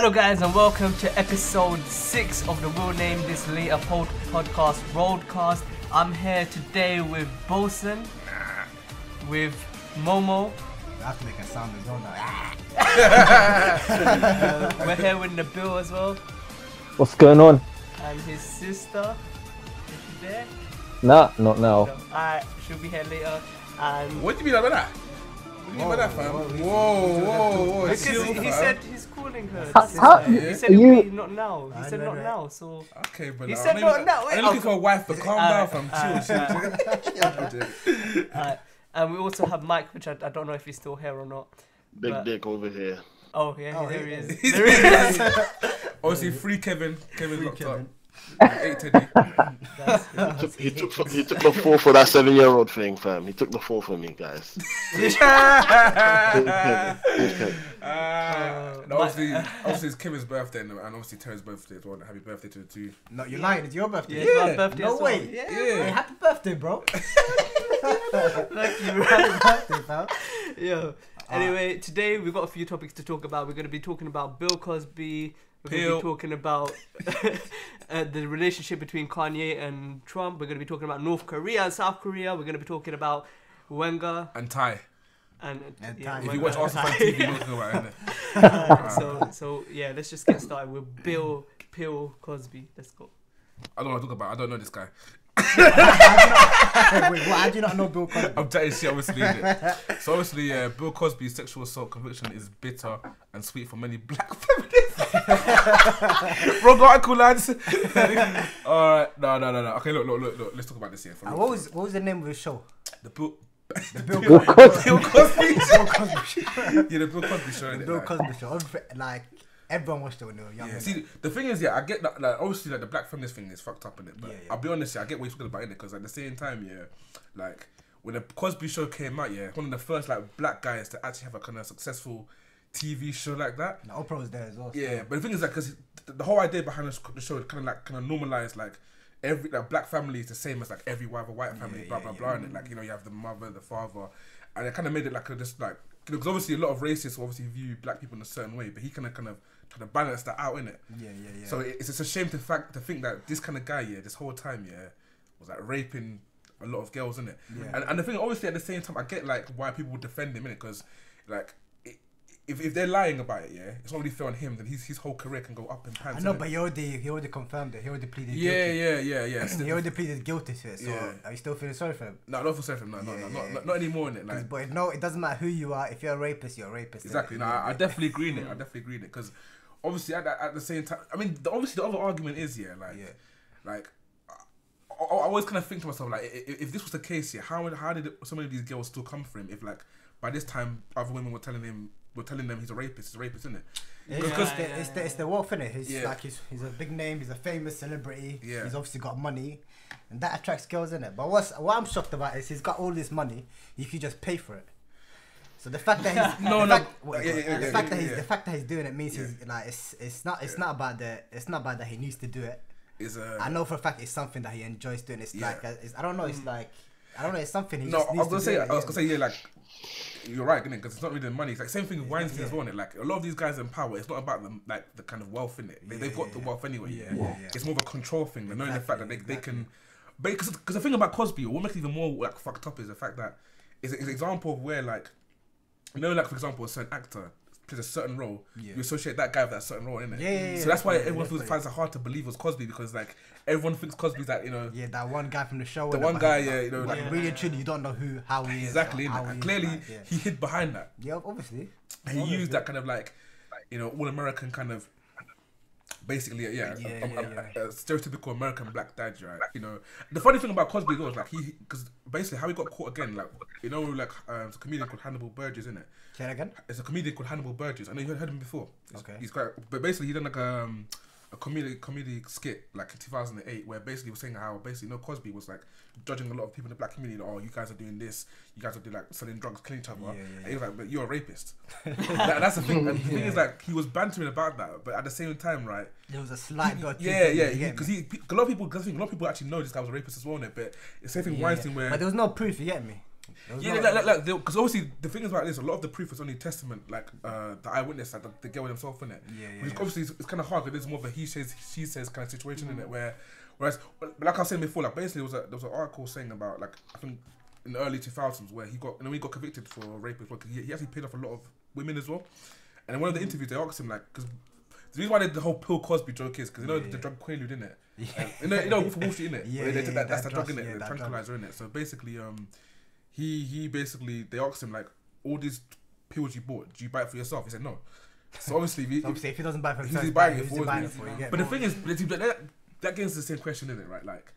Hello, guys, and welcome to episode six of the We'll Name This Later pod- podcast roadcast. I'm here today with Bosun, with Momo. I have to make a sound as well now. We're here with Nabil as well, What's going on? and his sister. Is she there? Nah, not now. No. Alright, she'll be here later. And What do you mean about that? What do you mean by that, fam? Whoa, Whoa, whoa, whoa, whoa. because he, he said he's calling her. How- how- he said you- it'll be not now. He I said not that. now. So Okay, but He said I'm not- no, wait, I'm looking for a wife, but calm Uh, down, fam. uh, Chill, chill, chill. I'm joking. Uh, and we also have Mike, which I, I don't know if he's still here or not. Big But- dick over here. Oh yeah, Oh, there he- he is. He's There he is. Obviously, free Kevin. Kevin locked Kevin. up. Eight Took- He took he took the fall for that seven year old thing, fam. He took the fall for me, guys. Uh, and obviously, obviously, it's Kim's birthday and, and obviously Terry's birthday as well. Happy birthday to the two. No, you're lying. It's your birthday. Yeah, it's my Yeah. birthday No as well. way. Yeah, Yeah. Hey, happy birthday, bro. thank you. happy birthday, pal. Yeah. Anyway, today we've got a few topics to talk about. We're going to be talking about Bill Cosby. We're going to be talking about uh, the relationship between Kanye and Trump. We're going to be talking about North Korea and South Korea. We're going to be talking about Wenger And Ty. and, And yeah, If you watch and Arsenal Ty. fan TV, you know what about it, Uh, so, so yeah, let's just get started with Bill Bill Cosby. Let's go. I don't want to talk about. it. I don't know this guy. Hey, wait, what? Do you not know Bill Cosby? I'm chatting shit, obviously. So obviously, uh, Bill Cosby's sexual assault conviction is bitter and sweet for many black feminists. Wrong article, lads. All right, no, no, no, no. Okay, look, look, look, look. Let's talk about this here. For Uh, real. what was what was the name of the show? the Bill, The Bill, Bill Cosby. Cosby. Bill Cosby show? Bill Cosby show. yeah, the Bill Cosby show. The? Bill Cosby show. Like everyone watched it when they were young. Yeah, see, the thing is, yeah, I get that. Like, obviously, like the black feminist thing is fucked up in it. But Yeah, yeah. I'll be honest, yeah, I get what you're talking about in it because at the same time, yeah, like when the Cosby Show came out, yeah, one of the first like black guys to actually have a kind of successful TV show like that. And Oprah was there as well. so- Yeah, but the thing is, like, because the, the whole idea behind the show is kind of like kind of normalized like every like black family is the same as like every other white family, Yeah, blah blah blah, and it like you know you have the mother, the father, and it kind of made it like a, just like because obviously a lot of racists obviously view black people in a certain way, but he kind of kind of trying to balance that out in it. Yeah, yeah, yeah. So it- it's just a shame to fact to think that this kind of guy, yeah, this whole time, yeah, was like raping a lot of girls, in it. Yeah. And, and the thing, obviously, at the same time, I get like why people would defend him in it because, like, if, if they're lying about it, yeah, it's not really fair on him. Then his his whole career can go up in pants. I know, but he already he already confirmed it. He already pleaded yeah, guilty. yeah, yeah, yeah. Yeah. He already pleaded guilty to it. So Yeah. are you still feeling sorry for him? no, not feel sorry for self, no, no, Yeah, no, yeah, not, yeah. not, not anymore in it. Like, but no, it doesn't matter who you are. If you're a rapist, you're a rapist. Exactly. No, I, I definitely agree in it. I definitely agree in it because obviously at, the- at the same time, I mean, the, obviously the other argument is yeah, like, Yeah. like I, I always kind of think to myself like, i- i- if this was the case, yeah, how how did so many of these girls still come for him if like by this time other women were telling him were telling them he's a rapist, he's a rapist, isn't it? It's, Because- it's, the, it's, the, it's the wealth, innit? He's Yeah. like he's, he's a big name. He's a famous celebrity. Yeah. He's obviously got money, and that attracts girls, innit? But what's what I'm shocked about is he's got all this money. You could just pay for it. So the fact that he's No, the no, fact, wait, yeah, yeah, the yeah, fact yeah, that he's yeah. the fact that he's doing it means he's like it's it's not it's not about the it's not about that he needs to do it. Is uh, I know for a fact it's something that he enjoys doing. It's Yeah. like uh, it's, I don't know. It's like I don't know. It's something he no, just I was gonna say, do. I was gonna say, yeah, like. You're right, because it's not really the money. It's like same thing with Weinstein as well. innit? Like a lot of these guys in power, it's not about them like the kind of wealth in it. They, they've Yeah, got the wealth anyway. Yeah, Yeah, yeah, yeah. It's more of a control thing. They're knowing the fact that Exactly, they, they can. But because the thing about Cosby, what makes it even more like fucked up is the fact that it's, it's an example of where like you know, like for example, a certain actor plays a certain role, Yeah. you associate that guy with that certain role, innit? Yeah, yeah, yeah, So that's why definitely, everyone feels, finds it hard to believe it was Cosby because like everyone thinks Cosby's that you know Yeah, that one guy from the show. The one guy, yeah, you know, like- really and truly, you don't know who, how he is. exactly. how he And is, clearly, like, yeah. he hid behind that. yeah, obviously. He Obviously. used that kind of like, you know, all American kind of, basically, yeah, Yeah, a, yeah, a- a- yeah. a stereotypical American black dad, right? You know, the funny thing about Cosby was like he, because basically how he got caught again, like you know, like um, it's a comedian called Hannibal Burgess, isn't it? Say again. It's a comedian called Hannibal Burgess. I know you heard him before. He's, Okay. He's quite, but basically he done like um, a comedy comedy skit like in 2008 where basically he was saying how basically you know Cosby was like judging a lot of people in the black community. Like, oh, you guys are doing this. You guys are doing like selling drugs, killing each other. Yeah, yeah, And he was like, but you're a rapist. that, that's the thing. And the thing is like he was bantering about that, but at the same time, right? There was a slight dot. Yeah, yeah, because me? he, a lot of people, cause I think a lot of people actually know this guy was a rapist as well, innit? but it's the same thing Yeah, Weinstein yeah. where But there was no proof. You get me? Yeah, no- like, like, because obviously the thing is about this, a lot of the proof is only testament, like uh, the eyewitness, like the, the girl himself in it. Yeah, yeah, Which yeah. obviously is, it's kind of hard because it's more of a he says, she says kind of situation in it. Where, whereas, like I was saying before, like basically there was a, there was an article saying about like I think in the early two thousands where he got and then he got convicted for rape as well. 'cause he, he actually paid off a lot of women as well. And in one of the interviews they asked him like because. The reason why they, the whole Bill Cosby joke is because you know Yeah, the yeah. drug Quaalude in it, you know you know Wolf of Wall Street in it, Yeah, they yeah, yeah, that, that's that the drug drug, in it, yeah, the tranquilizer in it. So basically, um, he he basically they asked him like all these pills you bought, do you buy it for yourself? He said no. So obviously, we, Obviously, if he doesn't buy it for himself, he's buying buying it for, buying it isn't for? You but me? the thing is, but that, that gets the same question in it, right? Like,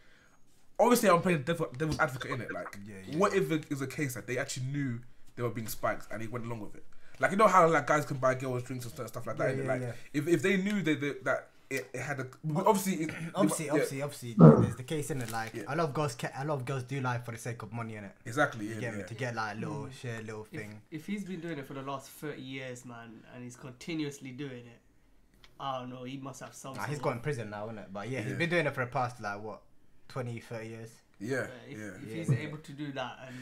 obviously, I'm playing devil, devil's advocate in it. Like, Yeah, yeah. what if it is a case that they actually knew they were being spiked and he went along with it? Like, you know how like guys can buy girls drinks and stuff, stuff like that. Yeah, yeah, like, yeah. if if they knew that they, that it, it had a obviously, it, Obviously, yeah, obviously, obviously, there's the case in it. Like Yeah. a lot of girls, ca- a lot of girls do lie for the sake of money in it. exactly, yeah, You get me? To get like a little mm. share, little If, thing. if he's been doing it for the last 30 years, man, and he's continuously doing it, I don't know, he must have some. Nah, he's sort got in prison now, isn't it? But yeah, he's been doing it for the past like what, 20, 30 years. yeah, if, yeah. if Yeah. he's able to do that and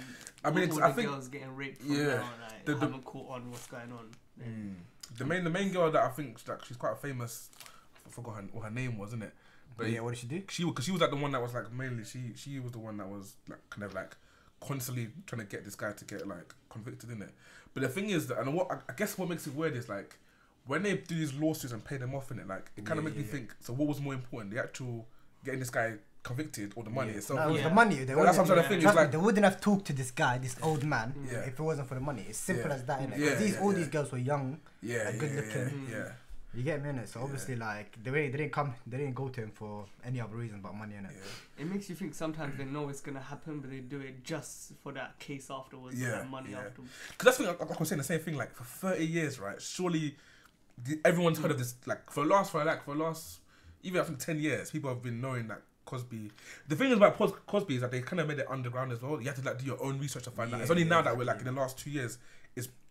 I mean, all, it's- all I the think- girls getting raped from yeah, now, like, the- the- haven't caught on what's going on. then mm. The main the main girl that I think like she's quite famous. I forgot her, what her name was, isn't it? But yeah, what did she do? she because she was like the one that was like mainly she she was the one that was like kind of like constantly trying to get this guy to get like convicted in it. But the thing is that and what I, I guess what makes it weird is like when they do these lawsuits and pay them off in it, like it kind of Yeah, makes me yeah. think. So what was more important, the actual getting this guy convicted or the money itself? No, it was Yeah. the money. They That's what I'm wouldn't- trying to think. It's Trust me, they wouldn't have talked to this guy, this old man, Yeah. if it wasn't for the money. It's simple Yeah. as that, innit? Yeah, these yeah, all yeah. these girls were young. yeah, and good yeah, looking. yeah, yeah. You get me in it. So obviously, like they, really- they didn't come, they didn't go to him for any other reason but money in it. it makes you think sometimes they know it's gonna happen, but they do it just for that case afterwards, Yeah, that money yeah. afterwards. Because that's the thing, like I was saying the same thing. Like for thirty years, right? Surely the, everyone's heard of this. Like for the last for like for the last even I think ten years, people have been knowing that Cosby. The thing is about Cos- Cosby is that they kind of made it underground as well. You have to like do your own research to find out. It's only yeah, now that we're like exactly. in the last two years is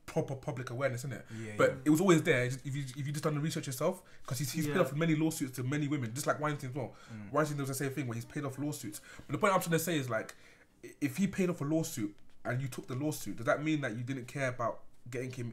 proper public awareness, isn't it? Yeah, but yeah. it was always there. If you if you just done the research yourself, because he's, he's paid off many lawsuits to many women, just like Weinstein as well. Mm. Weinstein does the same thing where he's paid off lawsuits. But the point I'm trying to say is like, if he paid off a lawsuit and you took the lawsuit, does that mean that you didn't care about getting him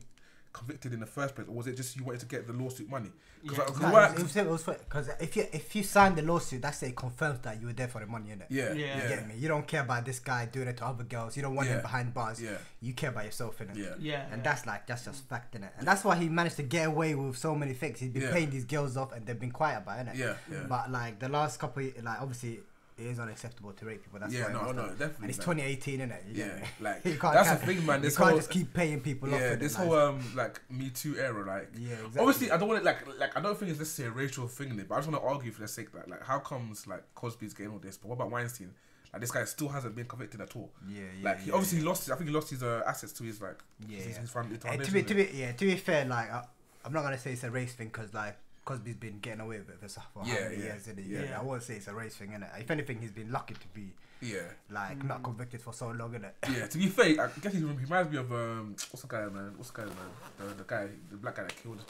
convicted in the first place, or was it just you wanted to get the lawsuit money? Uh, because Yeah. like, 'cause Nah, what- it was, it was because if you if you sign the lawsuit, that's it confirms that you were there for the money in it. yeah, Yeah. You get me? You don't care about this guy doing it to other girls. You don't want Yeah. him behind bars. Yeah. You care about yourself in it. yeah, Yeah, And yeah. that's like that's just fact in it. And that's why he managed to get away with so many things. He's been Yeah. paying these girls off and they've been quiet about it. innit? Yeah, yeah. But like the last couple, like obviously. It is unacceptable to rape people. That's Yeah, it no, no, definitely, And it's like- 2018, innit? You Yeah, like, You can't- that's the thing, man, this you can't just keep paying people off. yeah. innit? This Like, whole um like Me Too era, like Yeah, exactly. Obviously, I don't want to like like I don't think it's necessarily a racial thing in it, but I just want to argue for the sake that like how comes like Cosby's getting all this, but what about Weinstein? Like this guy still hasn't been convicted at all. Yeah, yeah, Like he yeah, obviously lost. I think he lost his uh, assets to his like Yeah, his, his family. To be, to be, yeah, to be fair, like I, I'm not gonna say it's a race thing because like Cosby's been getting away with it for, so- for how many yeah, years, innit? yeah. Yeah, I won't say it's a race thing, innit? If anything, he's been lucky to be yeah, like not convicted for so long, innit? yeah. To be fair, I guess he he reminds me of um what's the guy man? What's the guy man? The, the guy, the black guy that killed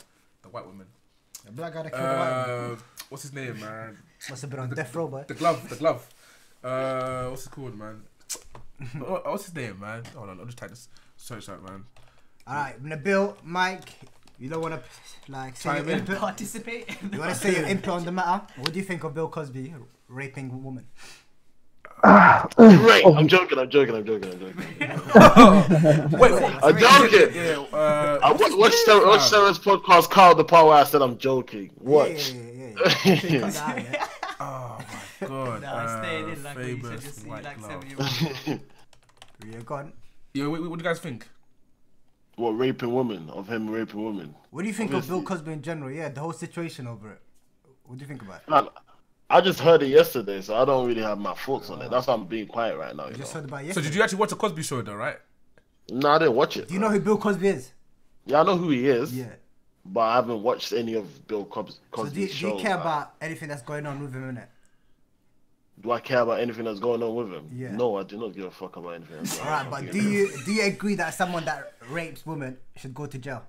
the white woman. The black guy that killed the white man Uh, what's his name, man? must have been on death row, boy. The glove, the glove. Uh, what's it called, man? What's his name, man? Hold on, I'll just type this search out, man. All right, Nabil, Mike, you don't want to like say your input. Participate. You want to say your input on the matter? What do you think of Bill Cosby raping a woman? Right. I'm joking. I'm joking. I'm joking. I'm joking. Wait, wait, I'm joking. yeah, uh, I wa- watched Sarah, watched Sarah's podcast, Carl the Power. I said I'm joking. What? Yeah, yeah, yeah. yeah, yeah. Cut that out, yeah. Oh my god. Nah, uh, staying in like what you said, just see like seven year old. Yeah, go on. Yeah, wait, wait, what do you guys think? What raping women? Of him raping women? What do you think of Bill Cosby in general? Yeah, the whole situation over it. What do you think about it? Man, I just heard it yesterday, so I don't really have my thoughts on it. That's why I'm being quiet right now. You You just know? heard about it So did you actually watch the Cosby Show though, right? No, I didn't watch it. Do you know who Bill Cosby is? Yeah, I know who he is. Yeah. But I haven't watched any of Bill Cos- So Cosby's do you, do you care like, about anything that's going on with him in it? Do I care about anything that's going on with him? Yeah. No, I do not give a fuck about anything. That's All going right, on but do you do you agree that someone that rapes women should go to jail?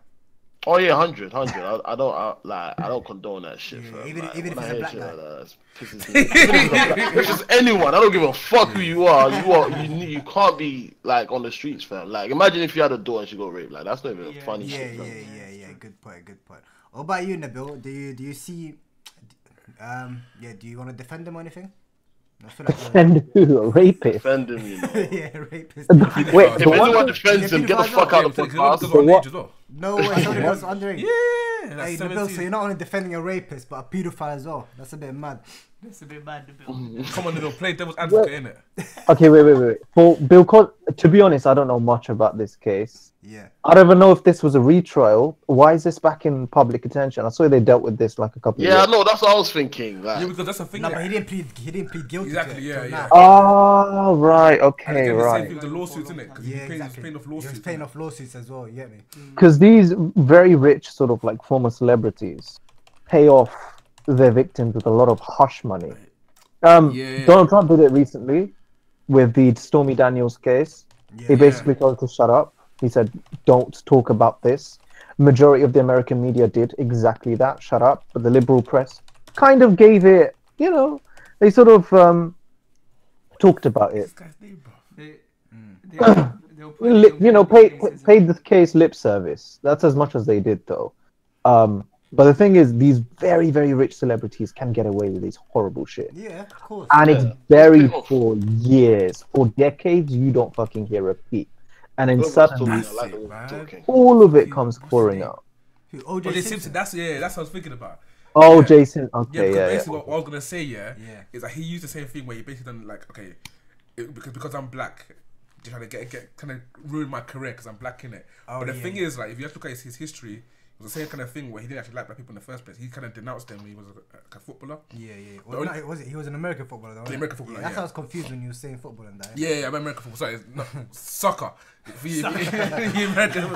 Oh yeah, hundred, hundred. I, I don't I, like. I don't condone that shit. Yeah, fam. even- like, even if it's I a black guy. like that, pisses me. Even if it's It's just anyone. I don't give a fuck who you are. You are. You You can't be like on the streets, fam. Like imagine if you had a door and she got raped. Like that's not even Yeah. funny Yeah, shit. yeah, fam. yeah, yeah. Good point. Good point. What about you, Nabil? Do you do you see? Um, yeah. Do you want to defend him or anything? I feel like you're- And who? A rapist? Defend him, you know. yeah, rapist. Wait, If the one anyone defends him, get the fuck out of the Yeah, podcast. they're what- underage as well. No way. Somebody was underage. Yeah, that's Hey, Nabil, so you're not only defending a rapist, but a pedophile as well. That's a bit mad. That's a bit bad. The bill. Come on, little play devil's advocate in it. Okay, wait, wait, wait. For Bill Cos, to be honest, I don't know much about this case. Yeah. I don't even know if this was a retrial. Why is this back in public attention? I saw they dealt with this like a couple Yeah, I of years. know. That's what I was thinking. Yeah, because that's the thing. No, yeah. but he didn't plead. He didn't plead guilty. Exactly, to it yeah, yeah. now. Oh, right. And Okay, again, the same right. thing with the lawsuits, isn't it? Because Yeah, he's paying, exactly. paying off He was paying off lawsuits as well. You get me? Because these very rich, sort of like former celebrities, pay off their victims with a lot of hush money. Um, Yeah. Donald Trump did it recently with the Stormy Daniels case. Yeah. He basically told her to shut up. He said, "Don't talk about this." Majority of the American media did exactly that, shut up. But the liberal press kind of gave it, you know, they sort of um, talked about it. This. They, they, they'll you know, paid paid the case lip service. That's as much as they did, though. Um, but the thing is, these very very rich celebrities can get away with these horrible shit, Yeah, of course. and Yeah. it's buried for years, for decades. You don't fucking hear a peep, and then Whoever's suddenly talking, I like the way man. you're talking. all of it comes pouring out. Who, OJ OJ Simpson. Simpson. That's yeah. That's what I was thinking about. Oh, Yeah. Jason. Yeah, Okay, because yeah, yeah. basically what, what I was gonna say, yeah, Yeah. is that he used the same thing where he basically done like, okay, it, because because I'm black, just trying to get get kind of ruin my career because I'm black in it. Oh, but the yeah, thing yeah. is, like, if you have to look at his, his history, it was the same kind of thing where he didn't actually like black people in the first place. He kind of denounced them when he was a, a footballer. Yeah, yeah. The Well, only- no, it was he was an American footballer. Though, The wasn't? American footballer, That's yeah. how I was confused when you were saying football and that. Yeah, yeah, I'm American football. Sorry, it's not soccer. For you- for you American.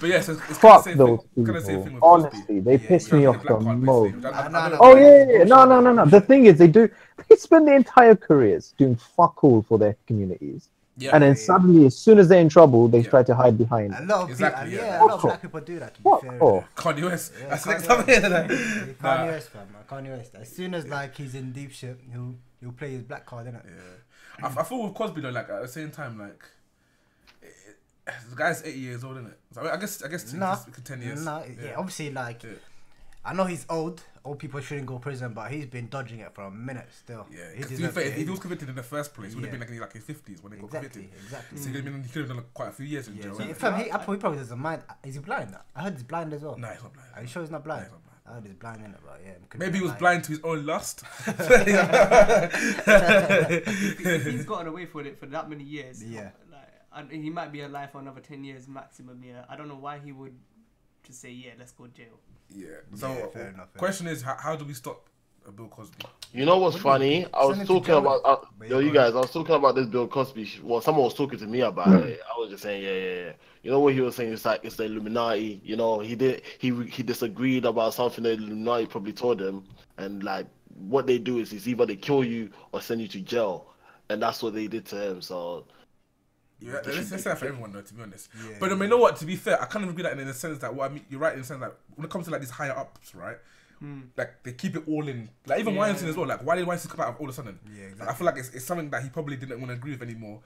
but yeah, so it's, it's kind Fuck of the same those thing. Same thing with Cosby. Honestly, they Yeah, piss me off the most. basically. Nah, I- nah, I- nah. Oh yeah, yeah, yeah. no, no, no, no. The thing is, they do. They spend their entire careers doing fuck all for their communities, Yeah. and then suddenly, as soon as they're in trouble, they Yeah. try to hide behind. A it. lot of Exactly, people, yeah. yeah, a lot of black people do that. To Fuck be fair. off. Kanye West. Yeah, That's Kanye next time. West. Like, Yeah, nah. Kanye West, fam. man, Kanye West. As soon as like he's in deep shit, he'll he'll play his black card, innit? Yeah. I, I feel with Cosby though, like at the same time, like it, it, the guy's eighty years old, isn't it? So, I, mean, I guess I guess Nah, ten, ten years. Nah, yeah. obviously, like Yeah. I know he's old. Old people shouldn't go to prison, but he's been dodging it for a minute still. Yeah, he 'cause to be deserves fair, it. if he was convicted in the first place, he would have Yeah. been like in like his fifties when he got convicted. exactly. So he could have been, he could have done like, quite a few years in Yeah, jail. so, innit? fam, he, I probably, he probably doesn't mind. Is he blind? I heard he's blind as well. Nah, he's not blind. Are you sure he's not blind? he's not blind. I heard he's blind in it, but yeah. Maybe he was blind. blind to his own lust. if he's gotten away for it for that many years, Yeah. like, and he might be alive for another ten years maximum. Yeah, I don't know why he would just say, "Yeah, let's go jail." Yeah. So Yeah, fair enough, fair question is, how, how do we stop Bill Cosby? You know what's funny? I was Send it to talking about uh, yo, you guys. I was talking about this Bill Cosby. sh- Well, someone was talking to me about it. I was just saying, yeah, yeah, yeah. You know what he was saying? It's like it's the Illuminati. You know, he did he he disagreed about something the Illuminati probably told him, and like what they do is is either they kill you or send you to jail, and that's what they did to him. So Yeah, let's, let's say for everyone though, to be honest. Yeah, but I mean, you know what? To be fair, I kind of agree that in the sense that what I mean, you're right in the sense that when it comes to like these higher ups, right? Hmm. Like they keep it all in. Like even Yeah. Weinstein as well. Like why did Weinstein come out of all of a sudden? Yeah, Like, I feel like it's, it's something that he probably didn't want to agree with anymore.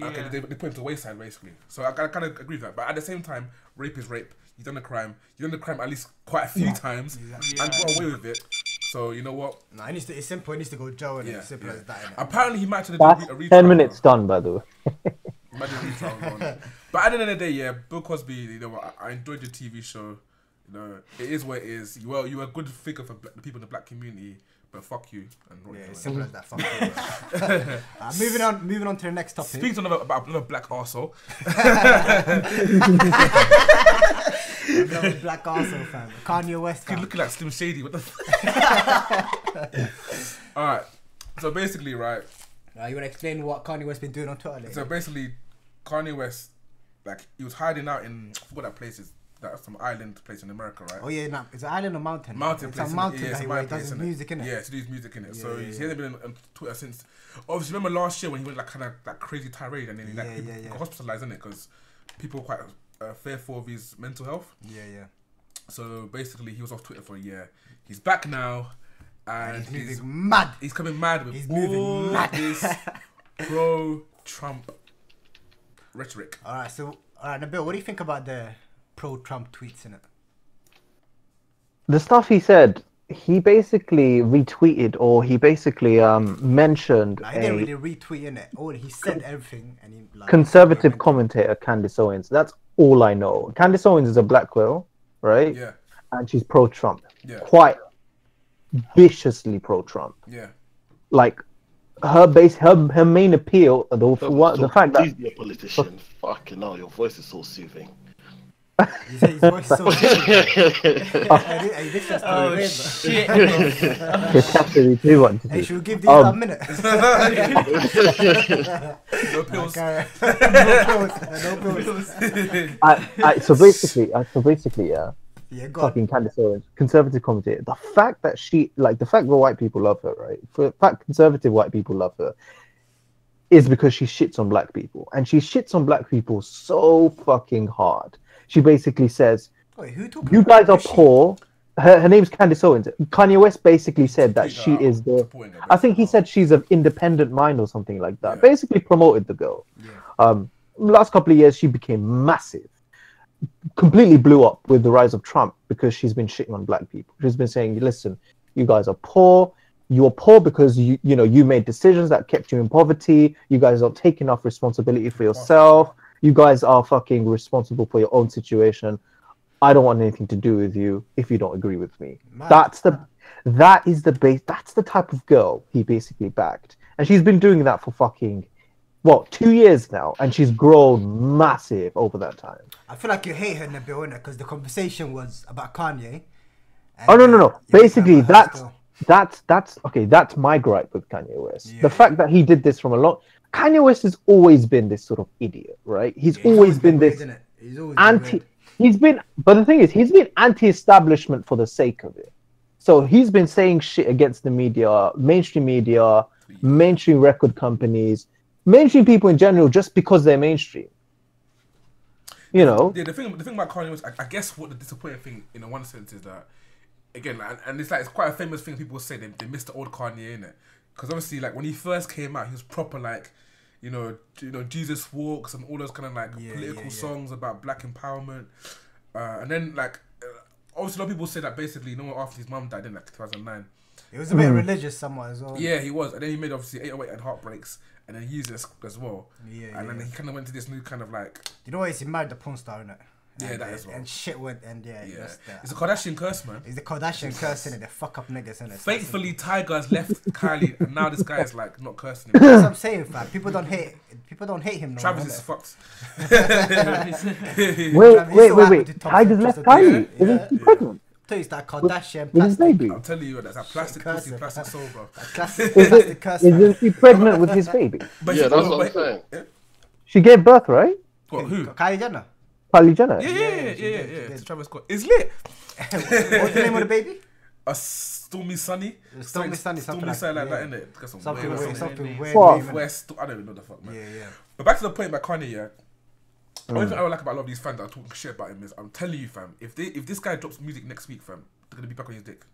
Okay, Yeah. they, they put him to the wayside basically. So I, I kind of agree with that. But at the same time, rape is rape. You've done a crime. You've done the crime at least quite a few times Exactly. and got away with it. So you know what? Nah, it needs to, it's simple. It needs to go jail, and Yeah, it's simple yeah. as that. Apparently he might have That's a retrial. ten minutes done, by the way. Imagine a retrial going on. But at the end of the day, yeah, Bill Cosby. You know, what, I, I enjoyed the TV show. You know, it is what it is. You were you were a good figure for the people in the black community, but fuck you. And Yeah, it's simple as that. Fuck you, uh, moving on, moving on to the next topic. Speaking of about another black arsehole, Another black arsehole fan, Kanye West. Fam. looking like Slim Shady. What the? F- All right. So basically, right. Uh, you wanna explain what Kanye West been doing on Twitter lately? So basically, Kanye West, like he was hiding out in I forgot that place is. That's some island place in America, right? oh yeah, nah, it's an island or mountain. Mountain It's place. a mountain yeah, that it's he, a mountain does place, innit? music in it. Yeah, to do his music in it. so Yeah, he's yeah, hasn't been on, on Twitter since. Obviously, remember last year when he went like kind of that crazy tirade and then he, like Yeah, yeah, yeah. got hospitalized in it because people were quite uh, fearful of his mental health. Yeah, yeah. So basically, he was off Twitter for a year. He's back now, and He's he's, mad. he's coming mad with He's all moving mad. this pro-Trump rhetoric. All right, so all right, Nabil, what do you think about the pro-Trump tweets in it? the stuff he said, he basically retweeted or he basically um, mentioned Like, he didn't a really retweet in it. All he said everything, and he like conservative commentator, Candace Owens. That's all I know. Candace Owens is a black girl, right? Yeah, And she's pro-Trump, yeah, quite viciously pro-Trump. yeah. Like her base, her her main appeal, the So- what, so the fact please that be a politician. Fucking hell, your voice is so soothing. His, his voice is so. hey, hey, this is Oh oh, shit! it's actually too much. Hey, should we give these Um, a minute? No pills. Okay. no pills. No pills. I, I, so basically, uh, so basically, yeah. Yeah, fucking Candace Owens, conservative commentator. The fact that she, like, the fact that white people love her, right? For the fact conservative white people love her, is because she shits on black people, and she shits on black people so fucking hard. She basically says, Wait, who? "You guys are she? poor." Her, her name's Candace Owens. Kanye West basically said that she Supporting her, is the. I think he said she's of independent mind or something like that. Yeah. Basically promoted the girl. Yeah. Um, last couple of years, she became massive. Completely blew up with the rise of Trump because she's been shitting on black people. She's been saying, "Listen, you guys are poor. You are poor because you, you know, you made decisions that kept you in poverty. You guys don't take enough responsibility for yourself. You guys are fucking responsible for your own situation. I don't want anything to do with you if you don't agree with me." Mad. That's the, that is the base. That's the type of girl he basically backed, and she's been doing that for fucking what two years now, and she's grown massive over that time. I feel like you hate her, Nabil? Because the conversation was about Kanye. and, Oh no no uh, no! you Basically, that's still. that's that's okay. That's my gripe with Kanye West. Yeah, the fact that he did this from a lot. Kanye West has always been this sort of idiot, right? He's Yeah, he's always been weird, this? He's always anti. weird. He's been, but the thing is, he's been anti-establishment for the sake of it. So he's been saying shit against the media, mainstream media, mainstream record companies, mainstream people in general, just because they're mainstream. You know, Yeah, the thing, the thing about Kanye West, I, I guess what the disappointing thing in a one sense is that, again, and, and it's like it's quite a famous thing people say they, they missed the old Kanye in it, because obviously like when he first came out, he was proper like, you know, you know Jesus walks and all those kind of like Yeah, political yeah, yeah. songs about black empowerment, uh, and then like uh, obviously a lot of people say that basically, you know, after his mum died in like 2009, It was a bit religious somewhat as well. yeah, he was, and then he made obviously 808 and Heartbreaks, and then he used this as well, Yeah, and then yeah. he kind of went to this new kind of like, You know what? He married the porn star, innit? Yeah, and, that as well. And shit went, and yeah, yeah, that's that. it's a Kardashian curse, man. It's the Kardashian curse, innit? They fuck up niggas, innit? Thankfully, has left Kylie, and now this guy is like not cursing That's him. what I'm saying, fam. People don't hate. People don't hate him no Travis more, is fucked. wait, Travis wait, so wait, wait. to Tiger's left Tristan Kylie. Thompson. Isn't Yeah, she yeah. pregnant Tell you it's that Kardashian with his plastic. baby? I'm telling you, that's a plastic curse pussy, plastic soul, bro. Classic, Is plastic it, curse. isn't she pregnant with his baby? But Yeah, that's what I'm saying. She gave birth, right? What, who? Kylie Jenner. Kylie Jenner. Yeah, yeah, Yeah, yeah, she yeah, did, yeah. yeah. It's Travis Scott. It's lit. What's the name of the baby? A stormy sunny. Stormy Sunny, something Stormy like- sunny like yeah. that, innit? Got some Something weird weird. names. Something weird. Fuck. West. I don't even know the fuck, man. Yeah, yeah. But back to the point about Kanye, yeah. Mm. only thing I don't like about a lot of these fans that are talking shit about him is I'm telling you, fam, if they if this guy drops music next week, fam, they're gonna be back on his dick.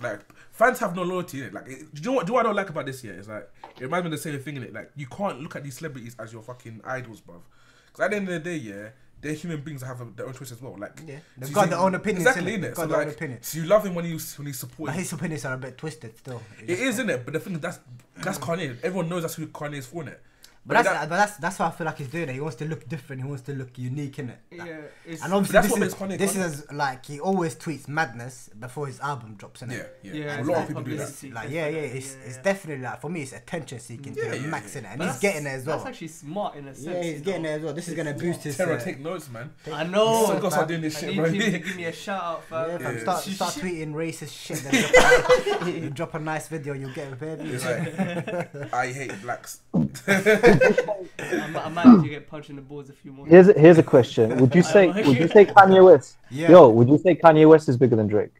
Like fans have no loyalty in it. Like, it, do you know what? Do what I don't like about this year? It's like it reminds me of the same thing in it. Like, you can't look at these celebrities as your fucking idols, bruv. Because at the end of the day, yeah, they're human beings that have a, their own choice as well. Like, Yeah. They've you got see- their own opinions, Exactly, innit? They've So got their own opinions. so you love him when he when he supports. But his opinions are a bit twisted still. It is, isn't it? But the thing is, that's that's Kanye. Everyone knows that's who Kanye is for, innit? But that's, that- but that's that's why I feel like he's doing it. He wants to look different. He wants to look unique, innit? Yeah, it's, And obviously, that's this, what is, makes this Kanye. is like he always tweets madness before his album drops, innit? Yeah, yeah. Yeah, a lot like of people do that. Like yeah, yeah, it's, yeah, it's definitely like for me, it's attention seeking Yeah, to the yeah, max yeah. in it, and But he's getting there as well. That's actually smart in a sense. Yeah, he's you getting know? there as well. This is gonna boost his. Terror, Uh, take notes, man. I know. Some girls fam. are doing this I shit, need bro. to give me a shout out, yeah, fam. fam, Yeah. start start tweeting racist shit. Then drop, a, you drop a nice video, and you'll get a baby. I hate blacks. I might, I might need to get punched in the balls a few more. Here's a, here's a question. Would you say would you say Kanye West? Yeah. Yo, would you say Kanye West is bigger than Drake?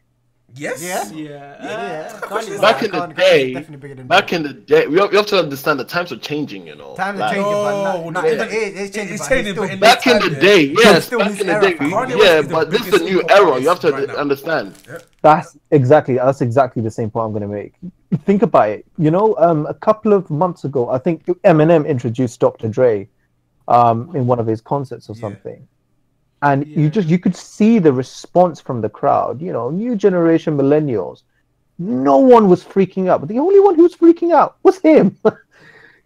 Yes. Yeah. Yeah. Yeah. Uh, Kanye's Back in the Kanye- day, definitely bigger than Back in the day, we have, we have to understand the times are changing. You know, Times are Like, changing, but No, not, not, no, it, it's changing. it's changing, but still, in Back in the time, day, yes. Back in the day. Kanye yeah, but this is a new era. You have to right now. understand. That's exactly that's exactly the same point I'm going to make. Think about it. You know, um, a couple of months ago, I think Eminem introduced Dr. Dre um, in one of his concerts or Yeah. something, and Yeah. you just you could see the response from the crowd. You know, new generation millennials. No one was freaking out, but the only one who was freaking out was him.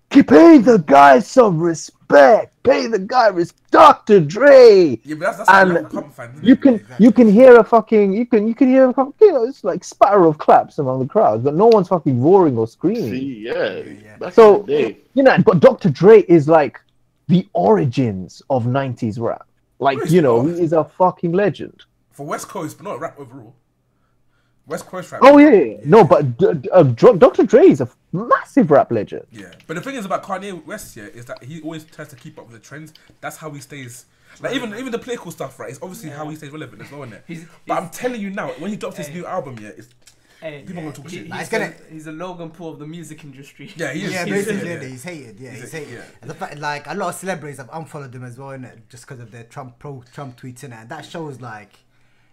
Pay the guy some respect. Pay the guy respect. Dr. Dre. Yeah, but that's that's And that's Trump fans. You it? can you can hear a fucking you can you can hear a fucking, you know it's like spatter of claps among the crowds, but no one's fucking roaring or screaming. See, yeah. yeah. So in the day, you know, but Dr. Dre is like the origins of '90s rap. Like No, you know, not. he is a fucking legend. for West Coast, but not a rap overall. West Coast rap. Oh yeah, yeah, yeah. no, but D- D- uh, Dr. Dr. Dre is a massive rap legend. Yeah, but the thing is about Kanye West here is that he always tries to keep up with the trends. That's how he stays. Like even even the political stuff, right? It's obviously how he stays relevant as well, isn't it? He's- but he's- I'm telling you now, when he drops his new album, yeah, it's Hey, People gonna talk he- shit. He's, Like, it's a, gonna- he's a Logan Paul of the music industry. yeah, he is. Yeah, basically, yeah. yeah, he's hated. Yeah, He's he's, a- hated. yeah. And the fact, like, a lot of celebrities have unfollowed him as well, innit? Just because of their Trump pro Trump tweets in it. And that shows like,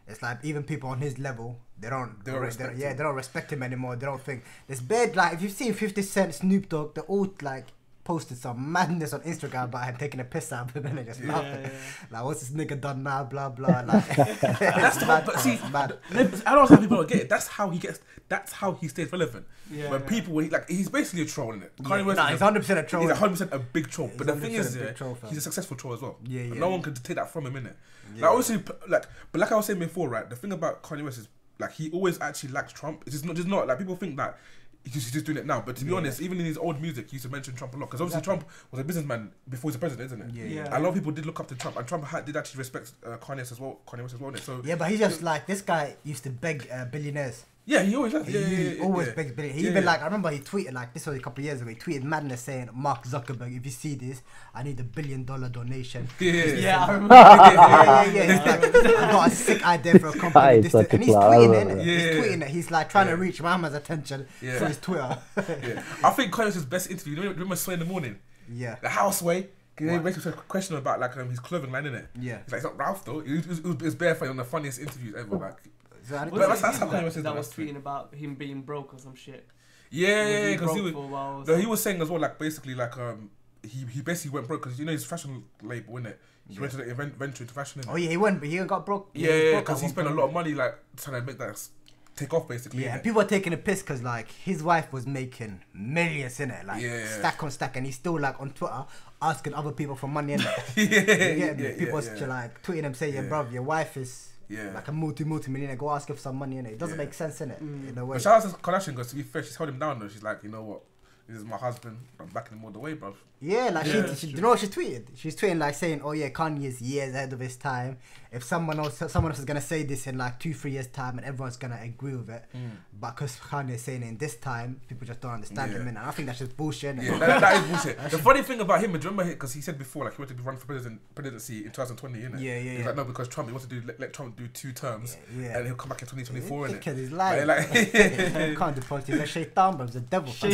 it's like even people on his level, they don't, They don't re- respect yeah, they don't respect him anymore. They don't think this bad. Like, if you've seen Fifty Cent, Snoop Dogg, they're all like posted some madness on Instagram about him taking a piss out of him and they just laughing. yeah. Like, what's this nigga done now? Blah blah. Like, That's the whole, but see, it's mad. I don't know how people don't get it. That's how he gets. That's how he stays relevant. Yeah, when yeah. people, when he, like, he's basically a troll, innit? Kanye West Nah, is he's a- 100% a troll. He's 100 percent a big troll. But the thing is, a yeah, troll, he's a successful troll as well. Yeah, yeah, no one can take that from him, innit? Yeah. Like obviously, like, but like I was saying before, right? The thing about Kanye West is like he always actually likes Trump. It's just not, just not like people think that. He's just, doing it now, but to be Yeah. honest, even in his old music, he used to mention Trump a lot because obviously Trump was a businessman before he's a president, isn't it? Yeah, yeah. A lot of people did look up to Trump, and Trump had, did actually respect uh, Kanye West as well. Kanye West as well. So Yeah, but he's just like this guy used to beg uh, billionaires. Yeah, he always has. He Yeah, yeah, yeah, always yeah. begs billionaires. He Yeah, even yeah. like I remember he tweeted like this was a couple of years ago. He tweeted madness saying, "Mark Zuckerberg, if you see this, I need a billion dollar donation." Yeah, yeah, yeah. Yeah, I remember. yeah, yeah, yeah. He's like, I got a sick idea for a company. is This, such this, a and he's clown, tweeting it. that. He's Yeah. tweeting it. He's like trying to reach Muhammad's attention Yeah. through his Twitter. Yeah. I think Kanye West's best interview. Remember, remember Sway in the morning, yeah. the houseway. He What? basically a question about like um, his clothing line in it. Yeah. He's like, it's not Ralph though. It was, it was, it was bare funny on the funniest interviews ever. Like, So I Was But it that's- that's how Kanye that, West that was tweeting about him being broke or some shit. yeah, yeah, he because he, was. for a while he was saying as well, like basically, like um, he he basically went broke because you know his fashion label, innit? He went to the event, venture into fashion. Innit? Oh yeah, he went, but he got broke. yeah, was yeah, because he spent a lot of money like trying to make that take off, basically. Yeah, and people are taking a piss because like his wife was making millions in it, like Yeah. stack on stack, and he's still like on Twitter asking other people for money in it. yeah, yeah, me? yeah, People yeah, are like tweeting them saying, Yeah. "Bruv, your wife is Yeah. like a multi multi millionaire. Go ask her for some money in it. It doesn't Yeah. make sense in it mm. in a way." But shout out to Kardashian because to be fair, she's held him down though. She's like, you know what? This is my husband. I'm backing him all the way, bro. Yeah, like Yeah, she, she you know what she tweeted? She's tweeting like saying, "Oh yeah, Kanye's years ahead of his time. If someone else, someone else is gonna say this in like two, three years time, and everyone's gonna agree with it, mm. but because Kanye's saying it in this time, people just don't understand. Yeah. him. And I think that's just bullshit. Yeah, that, that is bullshit. the funny thing about him, do remember because he said before, like he wanted to run for president presidency in 2020, innit? Yeah, yeah, He's yeah. like, no, because Trump, he wants to do let, let Trump do two terms, Yeah, yeah. and he'll come back in 2024, innit? Dickhead, he's lying. Like, like- can't do politics. That's shaitan, bro. He's a devil. fam.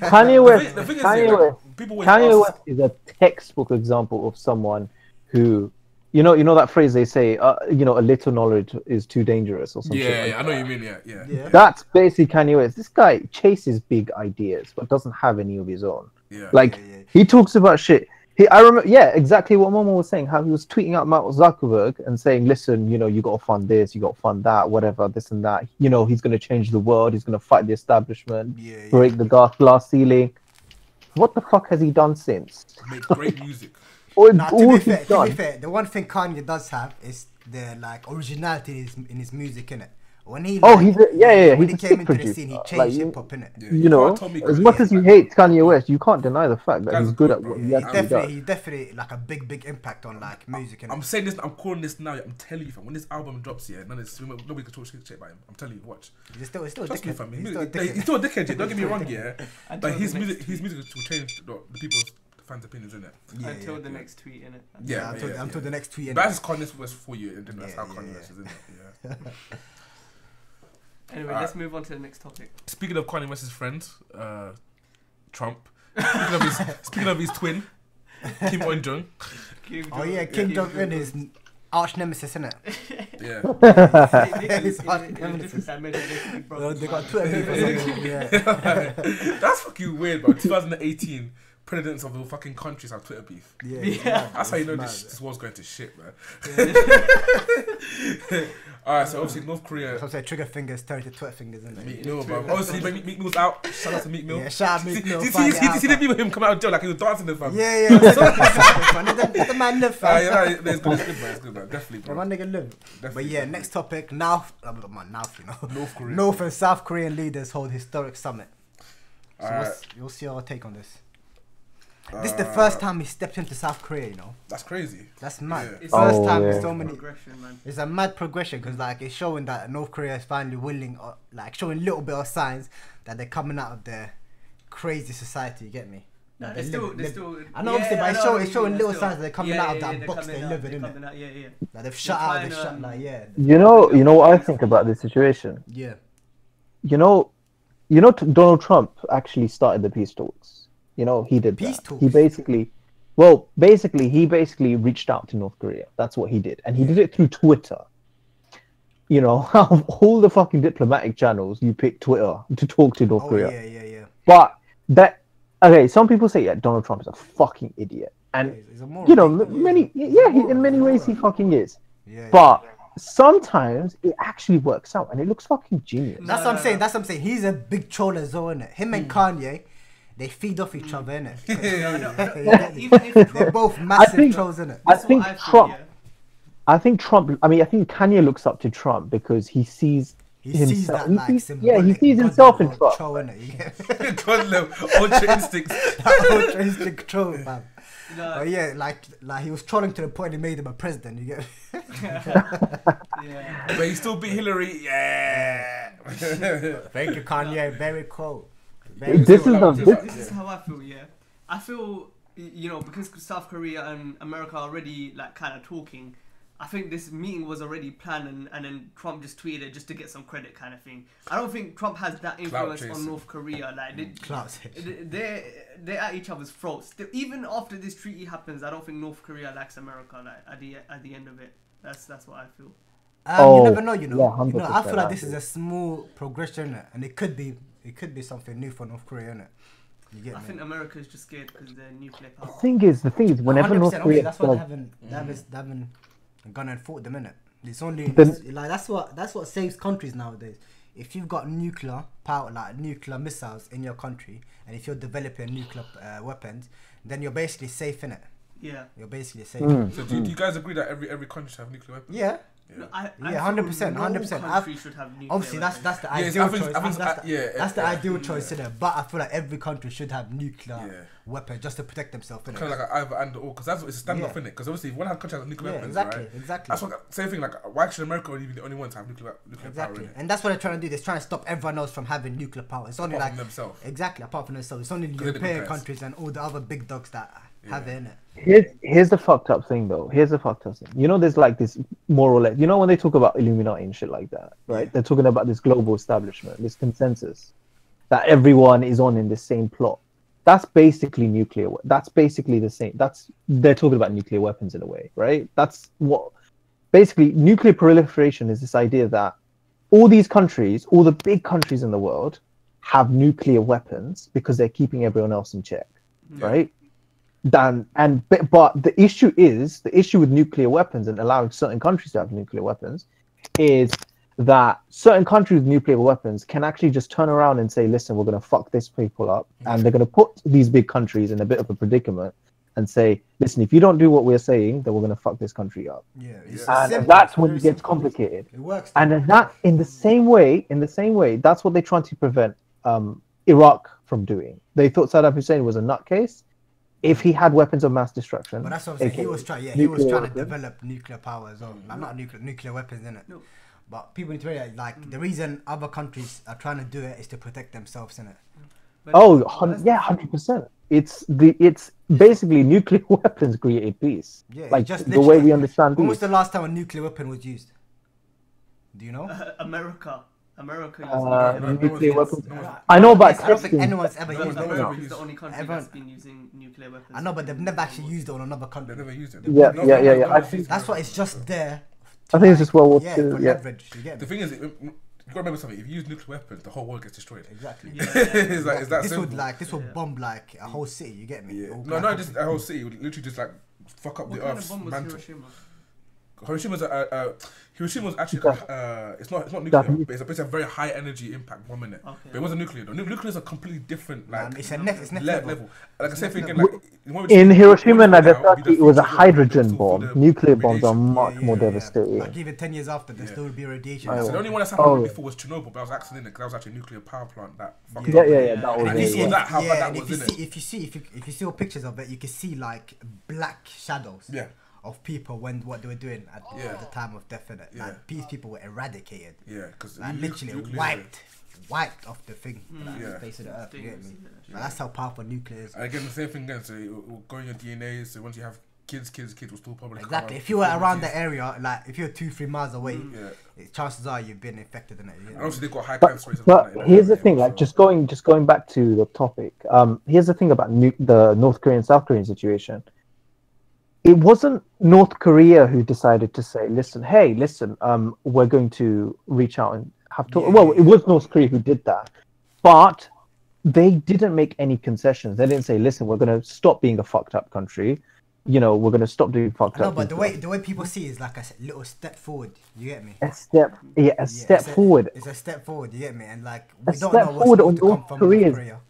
Kanye The West, thing, the thing is, Kanye yeah, West, people always Kanye ask, West is a textbook example of someone who, you know, you know that phrase they say, uh, you know, a little knowledge is too dangerous or something. yeah, like yeah, I know what you mean, yeah, yeah, Yeah. That's basically Kanye West. This guy chases big ideas but doesn't have any of his own. yeah. Like Yeah, yeah. he talks about shit. He, I remember, yeah, exactly what Momo was saying. How he was tweeting out Mark Zuckerberg and saying, "Listen, you know, you got to fund this, you got to fund that, whatever, this and that. You know, he's going to change the world. He's going to fight the establishment, Yeah, yeah. break the glass glass ceiling." What the fuck has he done since? make great music. All, Nah, to be fair, to be fair, the one thing Kanye does have is the like originality in his, in his music, innit? When he Oh, like, he's a- yeah, yeah, yeah, when he's he came sick into the scene, he changed Like, you- hip hop, innit? Yeah, you know, can't tell me as much as you like- hate Kanye West, you can't deny the fact that Guy's he's good good, at bro. what he Yeah, He's actually definitely, does. he's definitely like a big, big impact on like music, innit? I'm saying this, I'm calling this now. I'm telling you, fam. When this album drops, yeah, none of this, nobody can talk shit shit about him. I'm telling you, watch. He's still, he's still a Trust me, dickhead. fam. He's He's, still a still, he's dickhead. still a dickhead. yeah, Don't get me wrong, yeah. But his music, his music will change the, the people's fans' opinions, isn't it? Yeah, until yeah, the yeah. next tweet, innit? Yeah, Yeah, until, yeah, until yeah. the next tweet. But that's just Kanye West for you, and then that's Yeah, how yeah, Kanye yeah. West is, isn't it? Yeah. Anyway, Alright. let's move on to the next topic. Speaking of Kanye West's friend, uh, Trump. Speaking of his, speaking of his twin, Kim Jong. Kim Oh yeah, Kim Kim Jong Un is arch nemesis, isn't it? Yeah. They- they- they- It's in- hard in- in nemesis. they could be brothers, They got man. Twitter beef or something. Yeah, That's fucking weird, bro. 2018, presidents of the fucking countries have Twitter beef. yeah. Yeah. mad, That's how you know mad. this, this war's going to shit, man. Alright, so obviously North Korea. Some say trigger fingers turn to Twitter fingers, isn't it? Meek Mill, bro. Obviously, when Meek Meek Mill's out. Shout out to Meek Mill. Yeah, shout out See- Meek Mill, See, see, see, it see, out, see the video of him come out of jail like he was dancing the fam. Yeah, yeah. Let the- the man live, fam. yeah, no, it's good, it's good, man. It's good, man. Definitely, Let bro. my nigga live. But yeah, next topic. North, uh, man, North, you know. North Korea. North and South Korean leaders hold historic summit. So Alright. what's, you'll see our take on this. This is the first time he stepped into South Korea, you know. That's crazy. That's mad. Yeah. It's First Oh, time yeah. so many. progression, man. It's a mad progression because like it's showing that North Korea is finally willing, uh, like showing little bit of signs that they're coming out of their crazy society. You get me? No, they're they're still, living- they're still. I know, obviously, but I it's know showing- it's showing mean, little they're signs that they're coming yeah, out of yeah, that yeah, box they're they coming live out, in, they're innit? out, Yeah, yeah. Like they've shut out, they've trying, shut um, like yeah, You know, you know what I think about this situation. yeah. You know, you know, t- Donald Trump actually started the peace talks. You know, he did Peace that. talks? He basically, well, basically, he basically reached out to North Korea. That's what he did, and he did it through Twitter. You know, out of all the fucking diplomatic channels, you pick Twitter to talk to North Oh Korea. yeah, yeah, yeah. But that okay, some people say yeah, Donald Trump is a fucking idiot, and He's- he's a moron. you know, m- many yeah, he, in many ways he fucking is. Yeah, yeah. But sometimes it actually works out, and it looks fucking genius. That's No, what I'm no, saying. no. That's what I'm saying. He's a big troll as well, innit? Him and hmm. Kanye, they feed off each other, innit? You get me? Even if They're both massive think- trolls, innit? I that's think I feel, Trump. yeah. I think Trump. I mean, I think Kanye looks up to Trump because he sees He himself. sees that he like sees- symbolic yeah, he sees himself in Trump. Troll, innit? You get me? God level, ultra instincts. Ultra instinct troll, fam. No, Oh yeah, like like he was trolling to the point he made him a president. You get me? yeah. But he still beat Hillary. Yeah. Thank you, Kanye. Very cool. Very This is the This, this, this is how I feel. Yeah, I feel you know because South Korea and America are already like kind of talking. I think this meeting was already planned, and, and then Trump just tweeted it just to get some credit, kind of thing. I don't think Trump has that influence on. North Korea. Like they, Clout. they- they're they're at each other's throats. Still, even after this treaty happens, I don't think North Korea likes America. Like at the at the end of it, that's that's what I feel. Um, Oh, you never know, you know. yeah, you know, I feel like this is a small progression, and it could be, it could be something new for North Korea, innit? You get I me? think America is just scared because they're nuclear the thing is, the thing is, whenever North obviously, Korea that's why they does- haven't, they haven't, they haven't gone and fought them, innit? It's only Then- it's- like that's what that's what saves countries nowadays. If you've got nuclear power, like nuclear missiles in your country, and if you're developing nuclear uh, weapons, then you're basically safe in it. Yeah. You're basically safe. Mm. So do, do you guys agree that every every country should have nuclear weapons? Yeah, No, I, Yeah, 100%, 100%. should have nuclear obviously that's that's the ideal I choice. I that's, the, yeah, that's the yeah, ideal yeah. choice in it. But I feel like every country should have nuclear Yeah. weapons just to protect themselves. Kind of like either and or, because that's what it's a standoff, Yeah. innit? Because obviously, if one country has nuclear yeah, weapons, exactly, right? exactly. That's what same thing. Like, why should America only be the only one to have nuclear nuclear Exactly, power? innit? and that's what they're trying to do. They're trying to stop everyone else from having nuclear power. It's only Apart like from themselves. exactly apart from themselves. It's only they're the good European countries and all the other big dogs that have it in it. Here's here's the fucked up thing though. Here's the fucked up thing. You know, there's like this more or less. You know, when they talk about Illuminati and shit like that, right? They're talking about this global establishment, this consensus that everyone is on in the same plot. That's basically nuclear. we- That's basically the same. That's they're talking about nuclear weapons in a way, right? That's what basically nuclear proliferation is. This idea that all these countries, all the big countries in the world, have nuclear weapons because they're keeping everyone else in check, right? Then and but, but the issue is the issue with nuclear weapons and allowing certain countries to have nuclear weapons is that certain countries with nuclear weapons can actually just turn around and say, "Listen, we're going to fuck this people up," and they're going to put these big countries in a bit of a predicament and say, "Listen, if you don't do what we're saying, then we're going to fuck this country up." Yeah, it's And simple, that's when it gets complicated. It works. And in that, in the same way, in the same way, that's what they're trying to prevent um, Iraq from doing. They thought Saddam Hussein was a nutcase. If he had weapons of mass destruction, But that's what I'm saying. He was trying. Yeah, he was nuclear trying to develop nuclear power as well. Like, not nuclear, nuclear weapons in it. No. But people need to realize, like, the reason other countries are trying to do it is to protect themselves in it. But Oh, hun- yeah, hundred percent. It's the it's basically nuclear weapons create peace. Yeah, like just the way we understand When was the last time a nuclear weapon was used? Do you know? America, America. uses Uh, nuclear no, no nuclear one's- weapons. no I know about I don't think anyone's ever No used one's it. ever America used is the only country Everyone- that's been using nuclear weapons. I know, but they've never actually used it on another They country. never used it. Yeah, No, yeah, no, yeah, no, yeah. no I think- That's why it's just there. I think it's just World War yeah, Two. for Yeah. leverage. You get The thing is, it- you gotta remember something. If you use nuclear weapons, the whole world gets destroyed. Exactly. Yeah. is that is that this simple? would like this would Yeah. bomb like a whole city. You get me? yeah. No, like no, just a whole city would literally just like fuck up What the kind earth's of bomb was mantle. Hiroshima? Hiroshima's a, uh, uh, Hiroshima's actually Yeah. uh, it's not it's not nuclear, Japanese. but it's a, it's a very high energy impact bomb in it. Okay. But it wasn't nuclear though. Nuclear is a completely different like Man, it's a next, it's next le- level. level. Like I say, next thinking like In Hiroshima we and Nagasaki, it'll be it was a hydrogen bomb. Nuclear bombs are much Yeah, more yeah, yeah. devastating. Like even ten years after, there Yeah. still would be radiation. Oh, So So the only one that's Oh, happened yeah. before was Chernobyl, but I was accident because that was actually a nuclear power plant that fucked Yeah, up. yeah, yeah. That was And if you you it. see, yeah. that, how bad that and if you see, if you see, if you if you see pictures of it, you can see like black shadows. Yeah. Of people when what they were doing at, oh. Yeah. at the time of death in. Yeah. Like these people were eradicated. Yeah, because Like literally wiped, wiped off the thing, mm. like, Yeah. the face of the earth. You get me? Yeah. Like, that's how powerful nuclear is. And again, the same thing again. So it will go in your DNA. So once you have kids, kids, kids will still probably Exactly. If you were around the area, like if you're two, three miles away, mm. Yeah. it, chances are you've been infected in it. you And they've got high But, cancer rates. and but like here's the thing, like so- just going just going back to the topic. Um, here's the thing about nu- the North Korean South Korean situation. It wasn't North Korea who decided to say, "Listen, hey, listen, um, we're going to reach out and have to." Yeah, well, it was North Korea who did that, but they didn't make any concessions. They didn't say, "Listen, we're going to stop being a fucked up country." You know, we're going to stop doing fucked No, up. but the way the way people see it is like a little step forward. You get me? a step, yeah, a Yeah, step it's a- forward. It's a step forward. You get me? And like A we don't step know what's going to come from North Korea.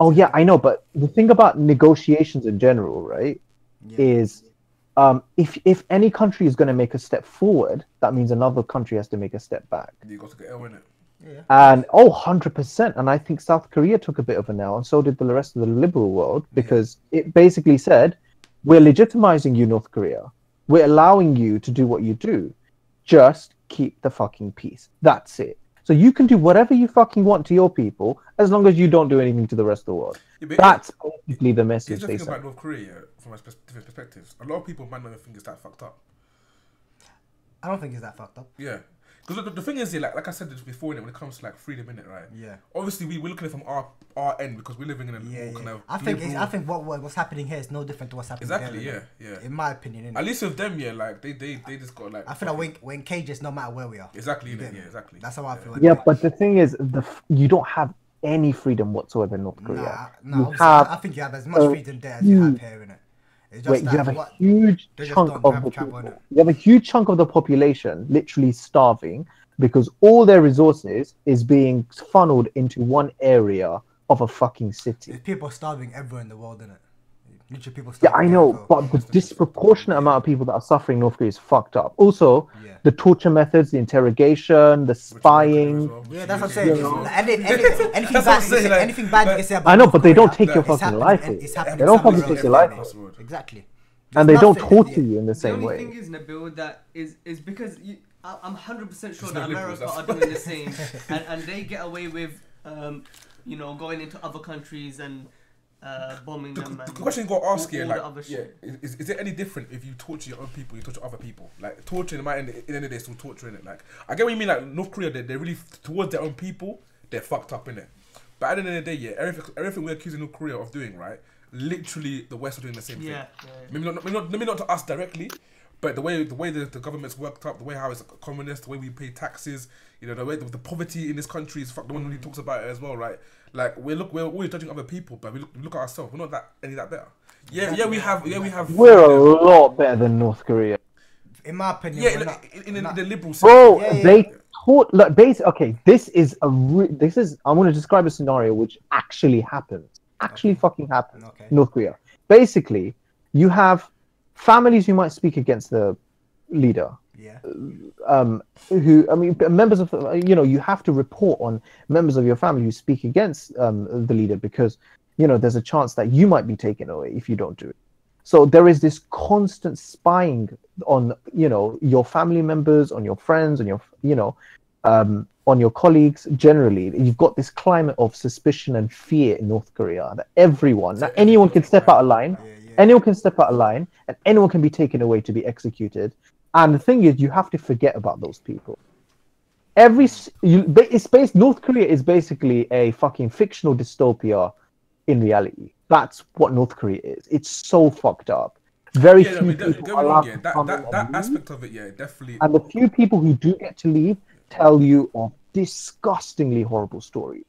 Oh yeah, I know, but the thing about negotiations in general, right, Yeah. is um, if if any country is going to make a step forward, that means another country has to make a step back. You got to get L in it. yeah. And oh, 100%. And I think South Korea took a bit of a now, and so did the rest of the liberal world, because it basically said, we're legitimizing you, North Korea. We're allowing you to do what you do. Just keep the fucking peace. That's it. So you can do whatever you fucking want to your people, as long as you don't do anything to the rest of the world. Yeah, but That's basically the Here's message the they thing sent. about North Korea, from a pers- different perspectives. A lot of people might not even think it's that fucked up. I don't think it's that fucked up. Yeah. Because the, the thing is, yeah, like, like I said this before, innit, when it comes to like freedom in it, right? Yeah. Obviously, we, we're looking at it from our our end because we're living in a Yeah, more yeah. kind of. I think it's, I think what what- what's happening here is no different to what's happening Exactly, there. yeah, innit? yeah. In my opinion, innit? At least with them, yeah, like they they, they just got like. I feel like we're, we're in cages no matter where we are. Exactly, You innit, get me? yeah, exactly. That's how I feel. Yeah, but the thing is, the f- you don't have any freedom whatsoever in North Korea. nah, you have I, I think you have as much a freedom there as you have here, innit? It's just wait, you have a huge chunk of the people. You have a huge chunk of the population literally starving because all their resources is being funneled into one area of a fucking city. There's people starving everywhere in the world, innit? Literally people Yeah. I know, but the disproportionate amount of people that are suffering in North Korea is fucked up. Also, Yeah. the torture methods, the interrogation, the Which is North Korea as spying. well, Yeah, that's what I'm saying. as It's- well. Any, any, anything bad, I'm you saying, can- like- anything bad you can say about I know, but they don't Korea, take your it's fucking life and away. It's They happening don't fucking take your life innit? away. That's the word. Exactly. And they don't nothing- torture you in the same way. The only way. thing is, Nabil, that is is because you, I, I'm hundred percent sure It's that America are doing the same, and, and they get away with, um, you know, going into other countries and uh, bombing The, them. the and question you got to ask all- here, all like, yeah, is, is it any different if you torture your own people, you torture other people? Like, torturing might end in the end of the day still torturing it. Like, I get what you mean. Like, North Korea, they they're really towards their own people, they're fucked up in it. But at the end of the day, yeah, everything, everything we're accusing North Korea of doing, right? Literally, the West are doing the same Yeah, thing. yeah, yeah. Maybe not, maybe not, maybe not to us directly, but the way the way the, the government's worked up, the way how it's communist, the way we pay taxes, you know, the way the, the poverty in this country is fuck. The one who talks about it as well, right? Like we look, we're always judging other people, but we look, we look at ourselves. We're not that any that better. Yeah, yeah, we have, yeah, we have. We're a lot better than North Korea. In my opinion, yeah, we're in, not- in, in, not- the liberal sense. Bro, Yeah, yeah. they taught like basic. Okay, this is a re- this is. I'm going to describe a scenario which actually happens. Actually, Okay. fucking happens. Okay. North Korea. Basically, you have families who might speak against the leader. Yeah. Um, who I mean, members of the- you know, you have to report on members of your family who speak against um, the leader because you know there's a chance that you might be taken away if you don't do it. So there is this constant spying on you know your family members, on your friends, on your you know, um, on your colleagues. Generally, you've got this climate of suspicion and fear in North Korea that everyone, that anyone can step out of line, anyone can step out of line, and anyone can be taken away to be executed. And the thing is, you have to forget about those people. Every you, it's based. North Korea is basically a fucking fictional dystopia in reality. That's what North Korea is. It's so fucked up. Very Yeah, few don't, people don't are get wrong, yeah. That, that, that aspect of it, yeah, definitely. And the few people who do get to leave tell you of disgustingly horrible stories.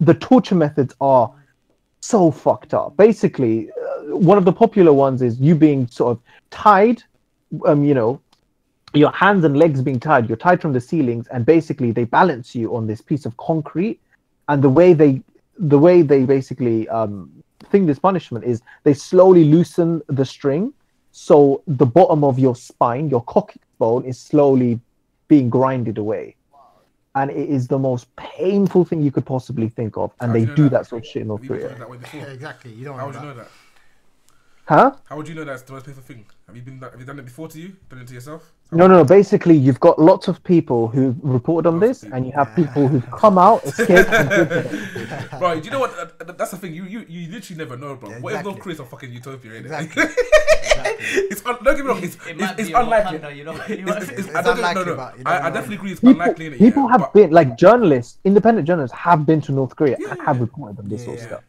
The torture methods are so fucked up. Basically, uh, one of the popular ones is you being sort of tied, um, you know, your hands and legs being tied. You're tied from the ceilings, and basically they balance you on this piece of concrete. And the way they, the way they basically um, think this punishment is they slowly loosen the string, so the bottom of your spine, your coccyx bone, is slowly being grinded away. And it is the most painful thing you could possibly think of. And How they do you know do that? that sort of shit in North Have you Korea. that way before? Yeah, exactly. You don't How want would you know that? Huh? How would you know that's the most painful thing? Have you been have you done it before to you? Done it to yourself? No, no, no. Basically, you've got lots of people who reported on this, and you have people who've come out, escaped, and did it. Bro, do you know what? That's the thing. You you, you literally never know, bro. Yeah, What if. North Korea's a fucking utopia? Innit? Exactly. it's un- don't get me wrong. It's, It it's, it's unlikely. Wakanda, you know. It's, it's, it's, It's I don't know, unlikely, no, no. but you I, never I definitely agree. It's People, unlikely. innit? people yeah, have but- been like journalists, independent journalists have been to North Korea Yeah, and have reported on this Yeah, sort of yeah. stuff.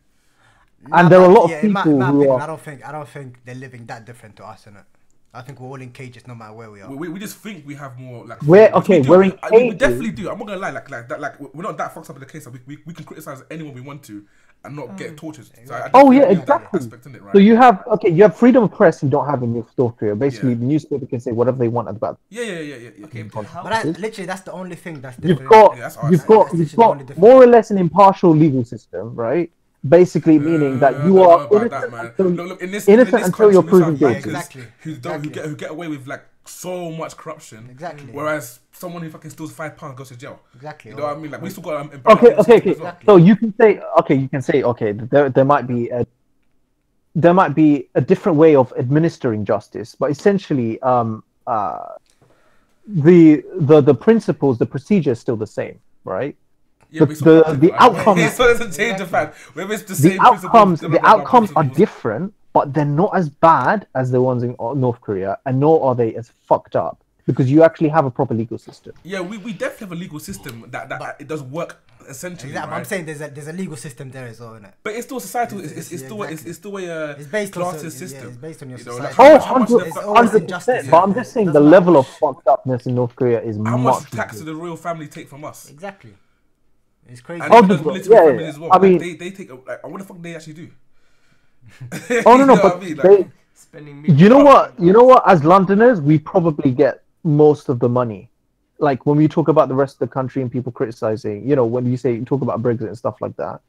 Nah, And there are a lot of yeah, in my- people who are- I don't think I don't think they're living that different to us, innit? I think we're all in cages no matter where we are. We, we, we just think we have more like. We're- okay, We we're in I mean, we definitely do. I'm not gonna lie, like like that, like we're not that fucked up in the case that we, we, we can criticize anyone we want to and not get mm. tortured. So I Oh yeah, agree with that exactly. it, right? So you have okay, you have freedom of press you don't have in North Korea. Basically, Yeah. the newspaper can say whatever they want about. yeah, yeah, yeah, yeah. yeah. Okay, but how- But that, literally, that's the only thing that's You've got Yeah, that's you've got you've literally the only got more or less an impartial legal system, right? Basically, meaning Uh, that you are innocent that, until- Look, look, in this, innocent in this until you're proven guilty. Exactly, Who, don't, who get who get away with like so much corruption. Exactly. Whereas someone who fucking steals five pounds goes to jail. Exactly. You know what I mean? Like we still got um, Okay, okay, okay. systems as well. So you can say, okay, you can say, okay, there, there might be a, there might be a different way of administering justice, but essentially, um, uh, the the the principles, the procedure is still the same, right? Yeah, the- but the- the outcomes- It doesn't change the fact whether it's the The same outcomes, the outcomes are different, but they're not as bad as the ones in uh, North Korea, and nor are they as fucked up because you actually have a proper legal system. Yeah, we, we definitely have a legal system that, that it does work essentially. Exactly. right? I'm saying there's a there's a legal system there as well, innit? But it's still societal. It's, It's- it's, it's yeah, still exactly. it's still a uh, It's based on classes so- yeah, system. it's based on your you know, society. like, Oh, how much- 100 It's the- 100%. But I'm just saying the Doesn't level of fucked upness in North Korea is How much. much tax bigger. do the royal family take from us? Exactly. It's crazy. And Oh, the- those yeah, families yeah. well. I like, mean- they, they take. a- Like, what the fuck they actually do? Oh no, You no, know but what I mean? Like, they, spending you know what? You know what? As Londoners, we probably get most of the money. Like when we talk about the rest of the country and people criticizing, you know, when you say you talk about Brexit and stuff like that,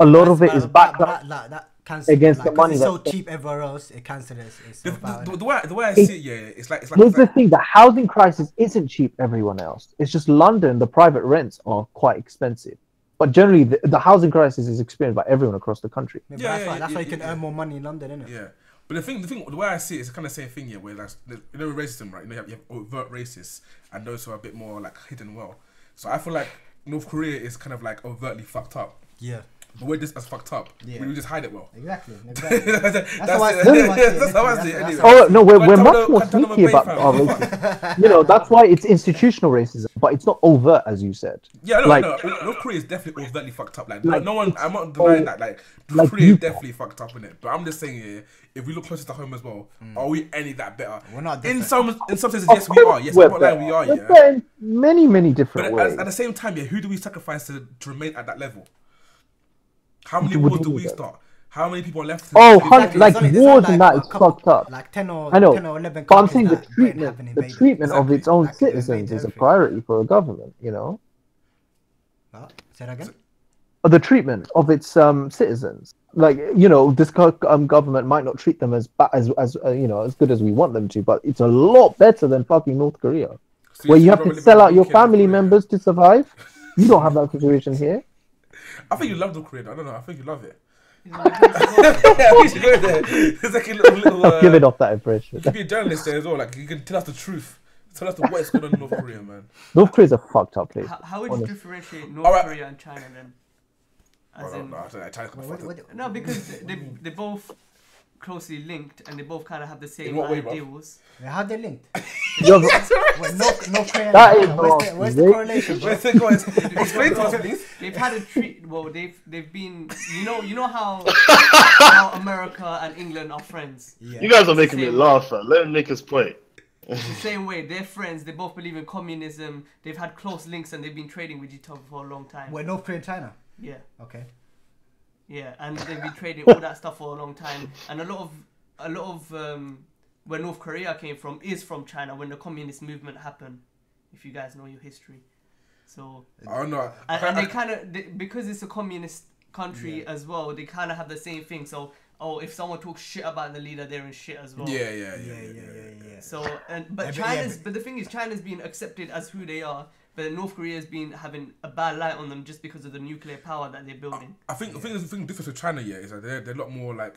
a lot of it But- is but- backed up. that, that, that cancel, against like, the 'cause money It's so that's- cheap everywhere else. It cancels its the, the, the, way I, the way I It- see it, yeah, it's like it's like, Here's it's the like thing: the housing crisis isn't cheap. Everyone else, it's just London. The private rents are quite expensive, but generally, the, the housing crisis is experienced by everyone across the country. Yeah, but Yeah, that's yeah, why, that's yeah, why you can yeah. earn more money in London, innit? Yeah, but the thing, the thing, the way I see it is kind of the same thing here, where like you know racism, right? You know, you have, you have overt racists and those who are a bit more like hidden well. So I feel like North Korea is kind of like overtly fucked up, Yeah. But we're just as fucked up. Yeah. We, we just hide it well. Exactly. exactly. that's That's how I see it. That's how I see it. Anyway. Oh no, we're, we're much more sneaky about fam. our racism. You know, that's why it's institutional racism, but it's not overt, as you said. Yeah, no, Like- no, North Korea is definitely overtly fucked up. Like, Like, no one, I'm not denying so- that. Like, North like Korea is definitely fucked up in it. But I'm just saying, yeah, if we look closer to home as well, mm. are we any that better? We're not In some, in some senses, yes, we are. Yes, we're I'm not lying, we better. are. We're Yeah. better many, many But different at, ways. at the same time, yeah, who do we sacrifice to, to remain at that level? How many What do wars do we that? start? How many people are left? Oh, hun- Exactly, like it's only- wars only and like that a is fucked up. Like 10 or, I know, 10 or 11 but I'm saying the treatment, the invaded. treatment of its own Exactly, citizens is a priority for a government. You know, Huh? Say that again? Or the treatment of its um citizens. Like you know, this um, government might not treat them as ba- as as uh, you know as good as we want them to, but it's a lot better than fucking North Korea, So where you have to sell out your family members to survive. You don't have that situation here. I think you love North Korea. I don't know. I think you love it. we should go there. It's like a little, little I'm uh, giving off that impression. You could be a journalist there as well. Like you can tell us the truth. Tell us the what is going on in North Korea, man. North Korea's a fucked up place. How, how would you differentiate North Alright. Korea and China then? As Oh, in, no, no, I don't know, China's What- fucked what- up. what- no, because they they both closely linked and they both kind of have the same what way, bruv? ideals. Yeah, How they linked? You're- Wait, North, North Korea. and That China, is where's the, not where's the correlation, bro? Where's the guys? Explain to us, please. They've had a treat. Well, they've they've been. You know, you know how how America and England are friends. Yeah. You guys are making me Same. laugh, man. Let him make his point. The same way, they're friends. They both believe in communism. They've had close links and they've been trading with each other for a long time. Wait, North Korea and China. Yeah, Okay. Yeah, and they've been trading all that stuff for a long time. And a lot of a lot of um, where North Korea came from is from China when the communist movement happened. If you guys know your history, so I don't know. and, and they kind of because it's a communist country as well. They kind of have the same thing. So oh, if someone talks shit about the leader, they're in shit as well. Yeah, yeah, yeah, Yeah, yeah, yeah, yeah, yeah. So and but Yeah, but- yeah, China's but- but the thing is China's been accepted as who they are, but North Korea's been having a bad light on them just because of the nuclear power that they're building. I think the thing is the thing difference with China, yeah, is that they're they're a lot more like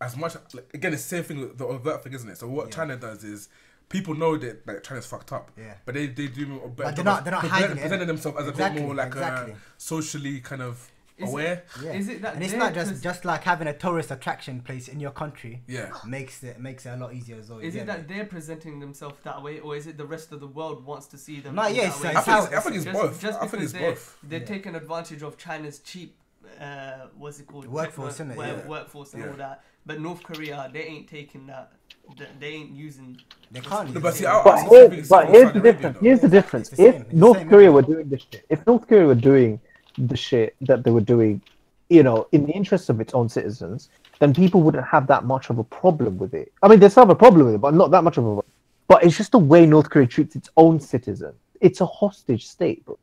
as much like, again it's the same thing with the overt thing, isn't it? So what Yeah. China does is people know that like China's fucked up, Yeah. but they they do better But they're not- they're not hiding it, presenting innit? themselves as a Exactly, bit more like exactly. uh, socially kind of Is it- aware. Yeah. Is it that and it's not just 'cause- just like having a tourist attraction place in your country. Yeah. Makes it makes it a lot easier as well. Is get it me? that they're presenting themselves that way, or is it the rest of the world wants to see them? No, in yeah, that it's- way? it's I think it's, I think it's just, both. Just I think because it's they're, both. they're Yeah. taking advantage of China's cheap, uh, what's it called? Workforce, Tech innit? work- Yeah. Workforce and Yeah. all that. But North Korea, they ain't taking that. They, they ain't using. They can't. No, but see, I- But, I here, but here's the difference. Here's the difference. The If same, it's the North Korea were doing this shit, if North Korea were doing the shit that they were doing, you know, in the interest of its own citizens, then people wouldn't have that much of a problem with it. I mean, they still have a problem with it, but not that much of a. But it's just the way North Korea treats its own citizens. It's a hostage state, bro.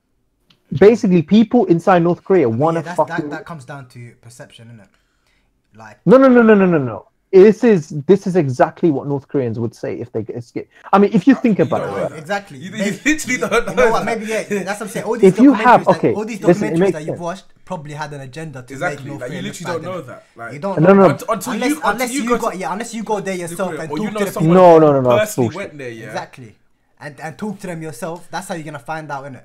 Basically, people inside North Korea want to fucking. that, that comes down to perception, isn't it? Like, No, no, no, no, no, no, no. This is this is exactly what North Koreans would say if they get escape. I mean, if you think about don't it, right? exactly. You- you Maybe- literally don't You know know what? that. Maybe yeah. That's what I'm saying. All these If you have- documentaries that- okay, all these listen, documentaries makes that you've sense. watched probably had an agenda to Exactly. make North Like you Korea look literally don't know that. Like You don't No, know no, Until, until unless, you unless you you, go go, to- yeah, unless you go there yourself Korea, and talk you know to the people. No, no, no, no, that's personally went there, yeah. Exactly, and and talk to them yourself. That's how you're gonna find out, innit?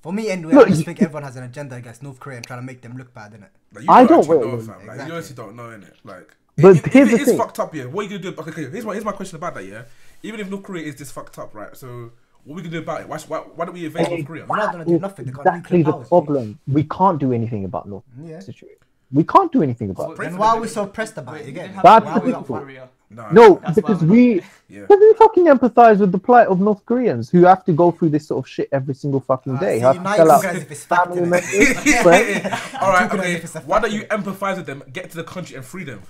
For me, anyway, Look, I just think everyone has an agenda against North Korea and trying to make them look bad, innit? Like, I don't know, wait, fam. Like, you honestly don't know, innit? Like, But if, here's if the it is thing. fucked up, yeah. What are you gonna do? Okay, okay. Here's my here's my question about that, yeah. Even if North Korea is this fucked up, right? So what are we gonna do about it? Why why, why don't we invade North Korea? We're not gonna do nothing. Exactly the powers. problem. We can't do anything about North Yeah. Korea situation. We can't do anything about it. Pray Then for why them, are we so pressed about Wait, it? You they get me? have That's why the we Korea? Nah, No, That's because why we Yeah. because we fucking empathize with the plight of North Koreans who have to go through this sort of shit every single fucking day. see, have sell you out guys if it's fact, family members, yeah, yeah, yeah. All right, okay. if it's a Why don't you empathize with them, get to the country and free them?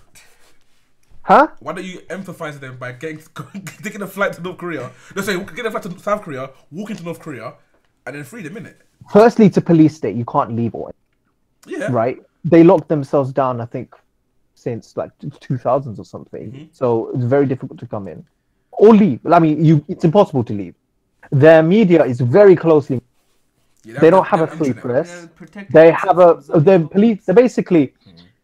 Huh? Why don't you emphasize with them by getting taking a flight to North Korea? No, sorry, get a flight to South Korea, walk into North Korea, and then free them, in it. Firstly, it's a police state. You can't leave or Yeah. right? They locked themselves down, I think, since like 2000s or something. Mm-hmm. So it's very difficult to come in or leave. I mean, you it's impossible to leave. Their media is very closely. Yeah, They don't have a free press. They're protecting They have a themselves from the police. They're basically.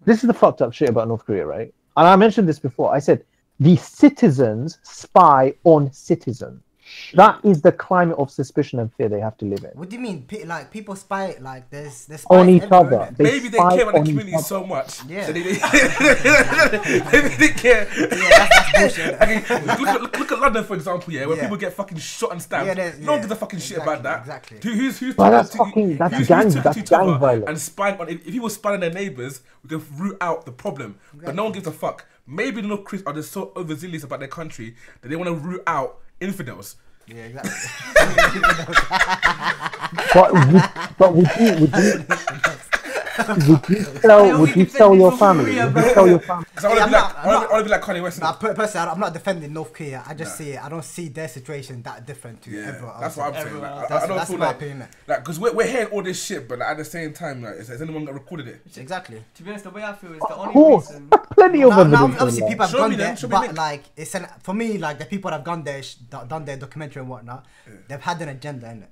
This is the fucked up shit about North Korea, right? And I mentioned this before. I said the citizens spy on citizens. That is the climate of suspicion and fear they have to live in. What do you mean? Pe- like people spy? Like there's there's On each everywhere, other. They Maybe they care about on the each community other. so much. Yeah. So they, maybe they care. Yeah, that's, that's bullshit. innit? Look, at, look, look at London, for example, yeah, where Yeah. people get fucking shot and stabbed. Yeah, no one yeah, gives a fucking shit about that. exactly. Who, who's who's Well, that's to- fucking- that's who's- gang- who's that's gang violence. And spying on. If, if people spying on their neighbors, we can root out the problem. But no one gives a fuck. Maybe the North Koreans are just so overzealous about their country that they want to root out infidels. Yeah, exactly. But would, but would you would you would you Why sell would you sell your family? Korea, Would you sell your family? Because I want Yeah, to be I'm like, not- I wanna- not- I want to be like Kanye West. Nah, personally, I'm not defending North Korea. I just Nah. see it. I don't see their situation that different to Yeah, everyone that's what I'm saying. Like, else. I, I That's- don't that's feel my like, opinion, like, because we're, we're hearing all this shit, but like, at the same time, like, has, has anyone that recorded it? Exactly. To be honest, the way I feel is Of the only course, reason. plenty of Now, now, obviously, people have Show gone there, but like it's an for me like the people that have gone there, done done their documentary and whatnot. They've had an agenda in it.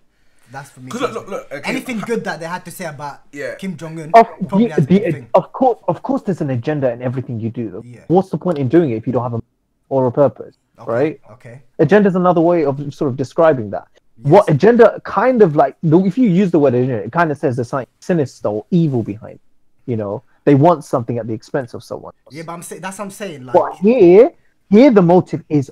That's for me. 'Cause look, look, look, okay. Anything good that they had to say about Yeah. Kim Jong Un Of, the, has been a the, of course, of course, there's an agenda in everything you do. Yeah. What's the point in doing it if you don't have a or a purpose, Okay, right? Okay. Agenda is another way of sort of describing that. What agenda kind of like, if you use the word agenda, it kind of says there's something sinister or evil behind. it. You know, they want something at the expense of someone. Yeah, but I'm saying that's what I'm saying. Like, But here, here the motive is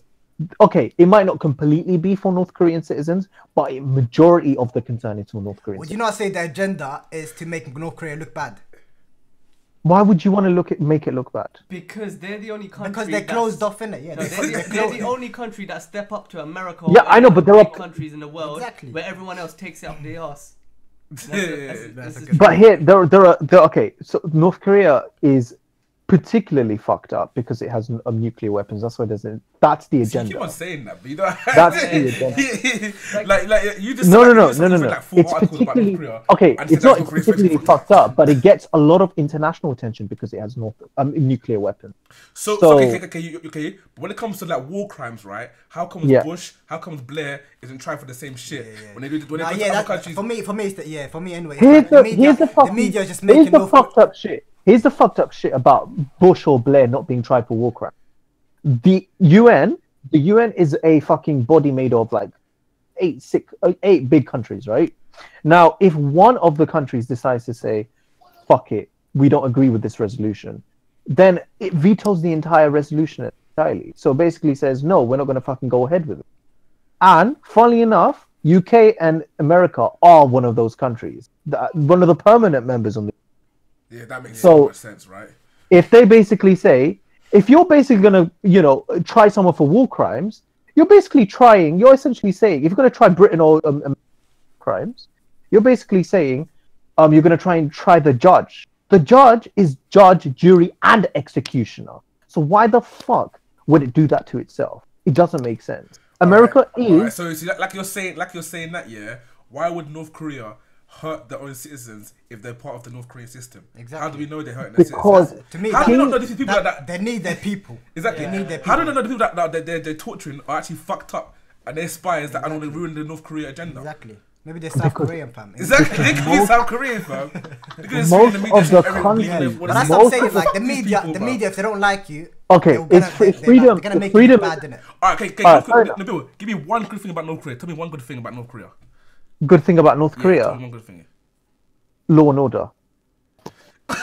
okay. It might not completely be for North Korean citizens, but a majority of the concern is for North Korean. would you not say the agenda is to make North Korea look bad Why would you want to look at make it look bad? Because they're the only country. because they're that's- closed off in it? Yeah, No, they're, they're, the, they're they're the only country that step up to America. Yeah, I know, but there are- countries in the world Exactly. where everyone else takes it up their ass. That's a- that's- yeah. this That's a good- But here, there, there are, there, okay. So North Korea is particularly fucked up because it has n- um, nuclear weapons. That's why there's a, that's the agenda. You agenda. keep on saying that, but you don't. That's the agenda. like, like you just. No, like, no, no, no, no, no. Like It's articles about North particularly Korea okay. It's not that's it's North Korea's particularly fucked fucked up, but it gets a lot of international attention because it has North um, nuclear weapons. So, So- so okay, okay, okay, okay. But when it comes to like war crimes, right? How comes Yeah. Bush, how comes Blair isn't trying for the same shit yeah. when they do when they Nah, go yeah, to other countries? for me, for me, it's the, yeah, for me anyway. Here's like the, media, here's the fucking media is just here's making the North fucked up shit. Here's the fucked up shit about Bush or Blair not being tried for war crimes. The UN, the UN is a fucking body made of like eight, six, eight big countries, right? Now, if one of the countries decides to say, "Fuck it, we don't agree with this resolution," then it vetoes the entire resolution entirely. So basically, says, "No, we're not going to fucking go ahead with it." And funnily enough, UK and America are one of those countries, one of the permanent members on the yeah, that makes So- so much sense, right? if they basically say, if you're basically gonna, you know, try someone for war crimes, you're basically trying. You're essentially saying, if you're gonna try Britain or um, um, crimes, you're basically saying, um, you're gonna try and try the judge. The judge is judge, jury, and executioner. So why the fuck would it do that to itself? It doesn't make sense. America Alright, is alright, so, like, like you're saying, like you're saying that, yeah. Why would North Korea hurt their own citizens if they're part of the North Korean system? Exactly. How do we know they're hurting their because citizens? To me, How do you not know these people that- that, they need their people. exactly? They need their people. How do people. they know the people that, that they're, they're, they're torturing are actually fucked up and they're spies that are going to ruin the North Korea agenda? Exactly. Maybe they're South Korean fam. Exactly, they could be South Korean, fam. They could just Most the of the country, everyone countries- But that's it what is. I'm saying. Most Like of the media, people, the man. media, if they don't like you, Okay, they're gonna, it's free- freedom- Like, they're gonna make freedom you bad in it. Alright, okay, okay. Alright, quick- Nabil, give me one good thing about North Korea. Tell me one good thing about North Korea. Good thing about North Korea, tell me one good thing. law and order.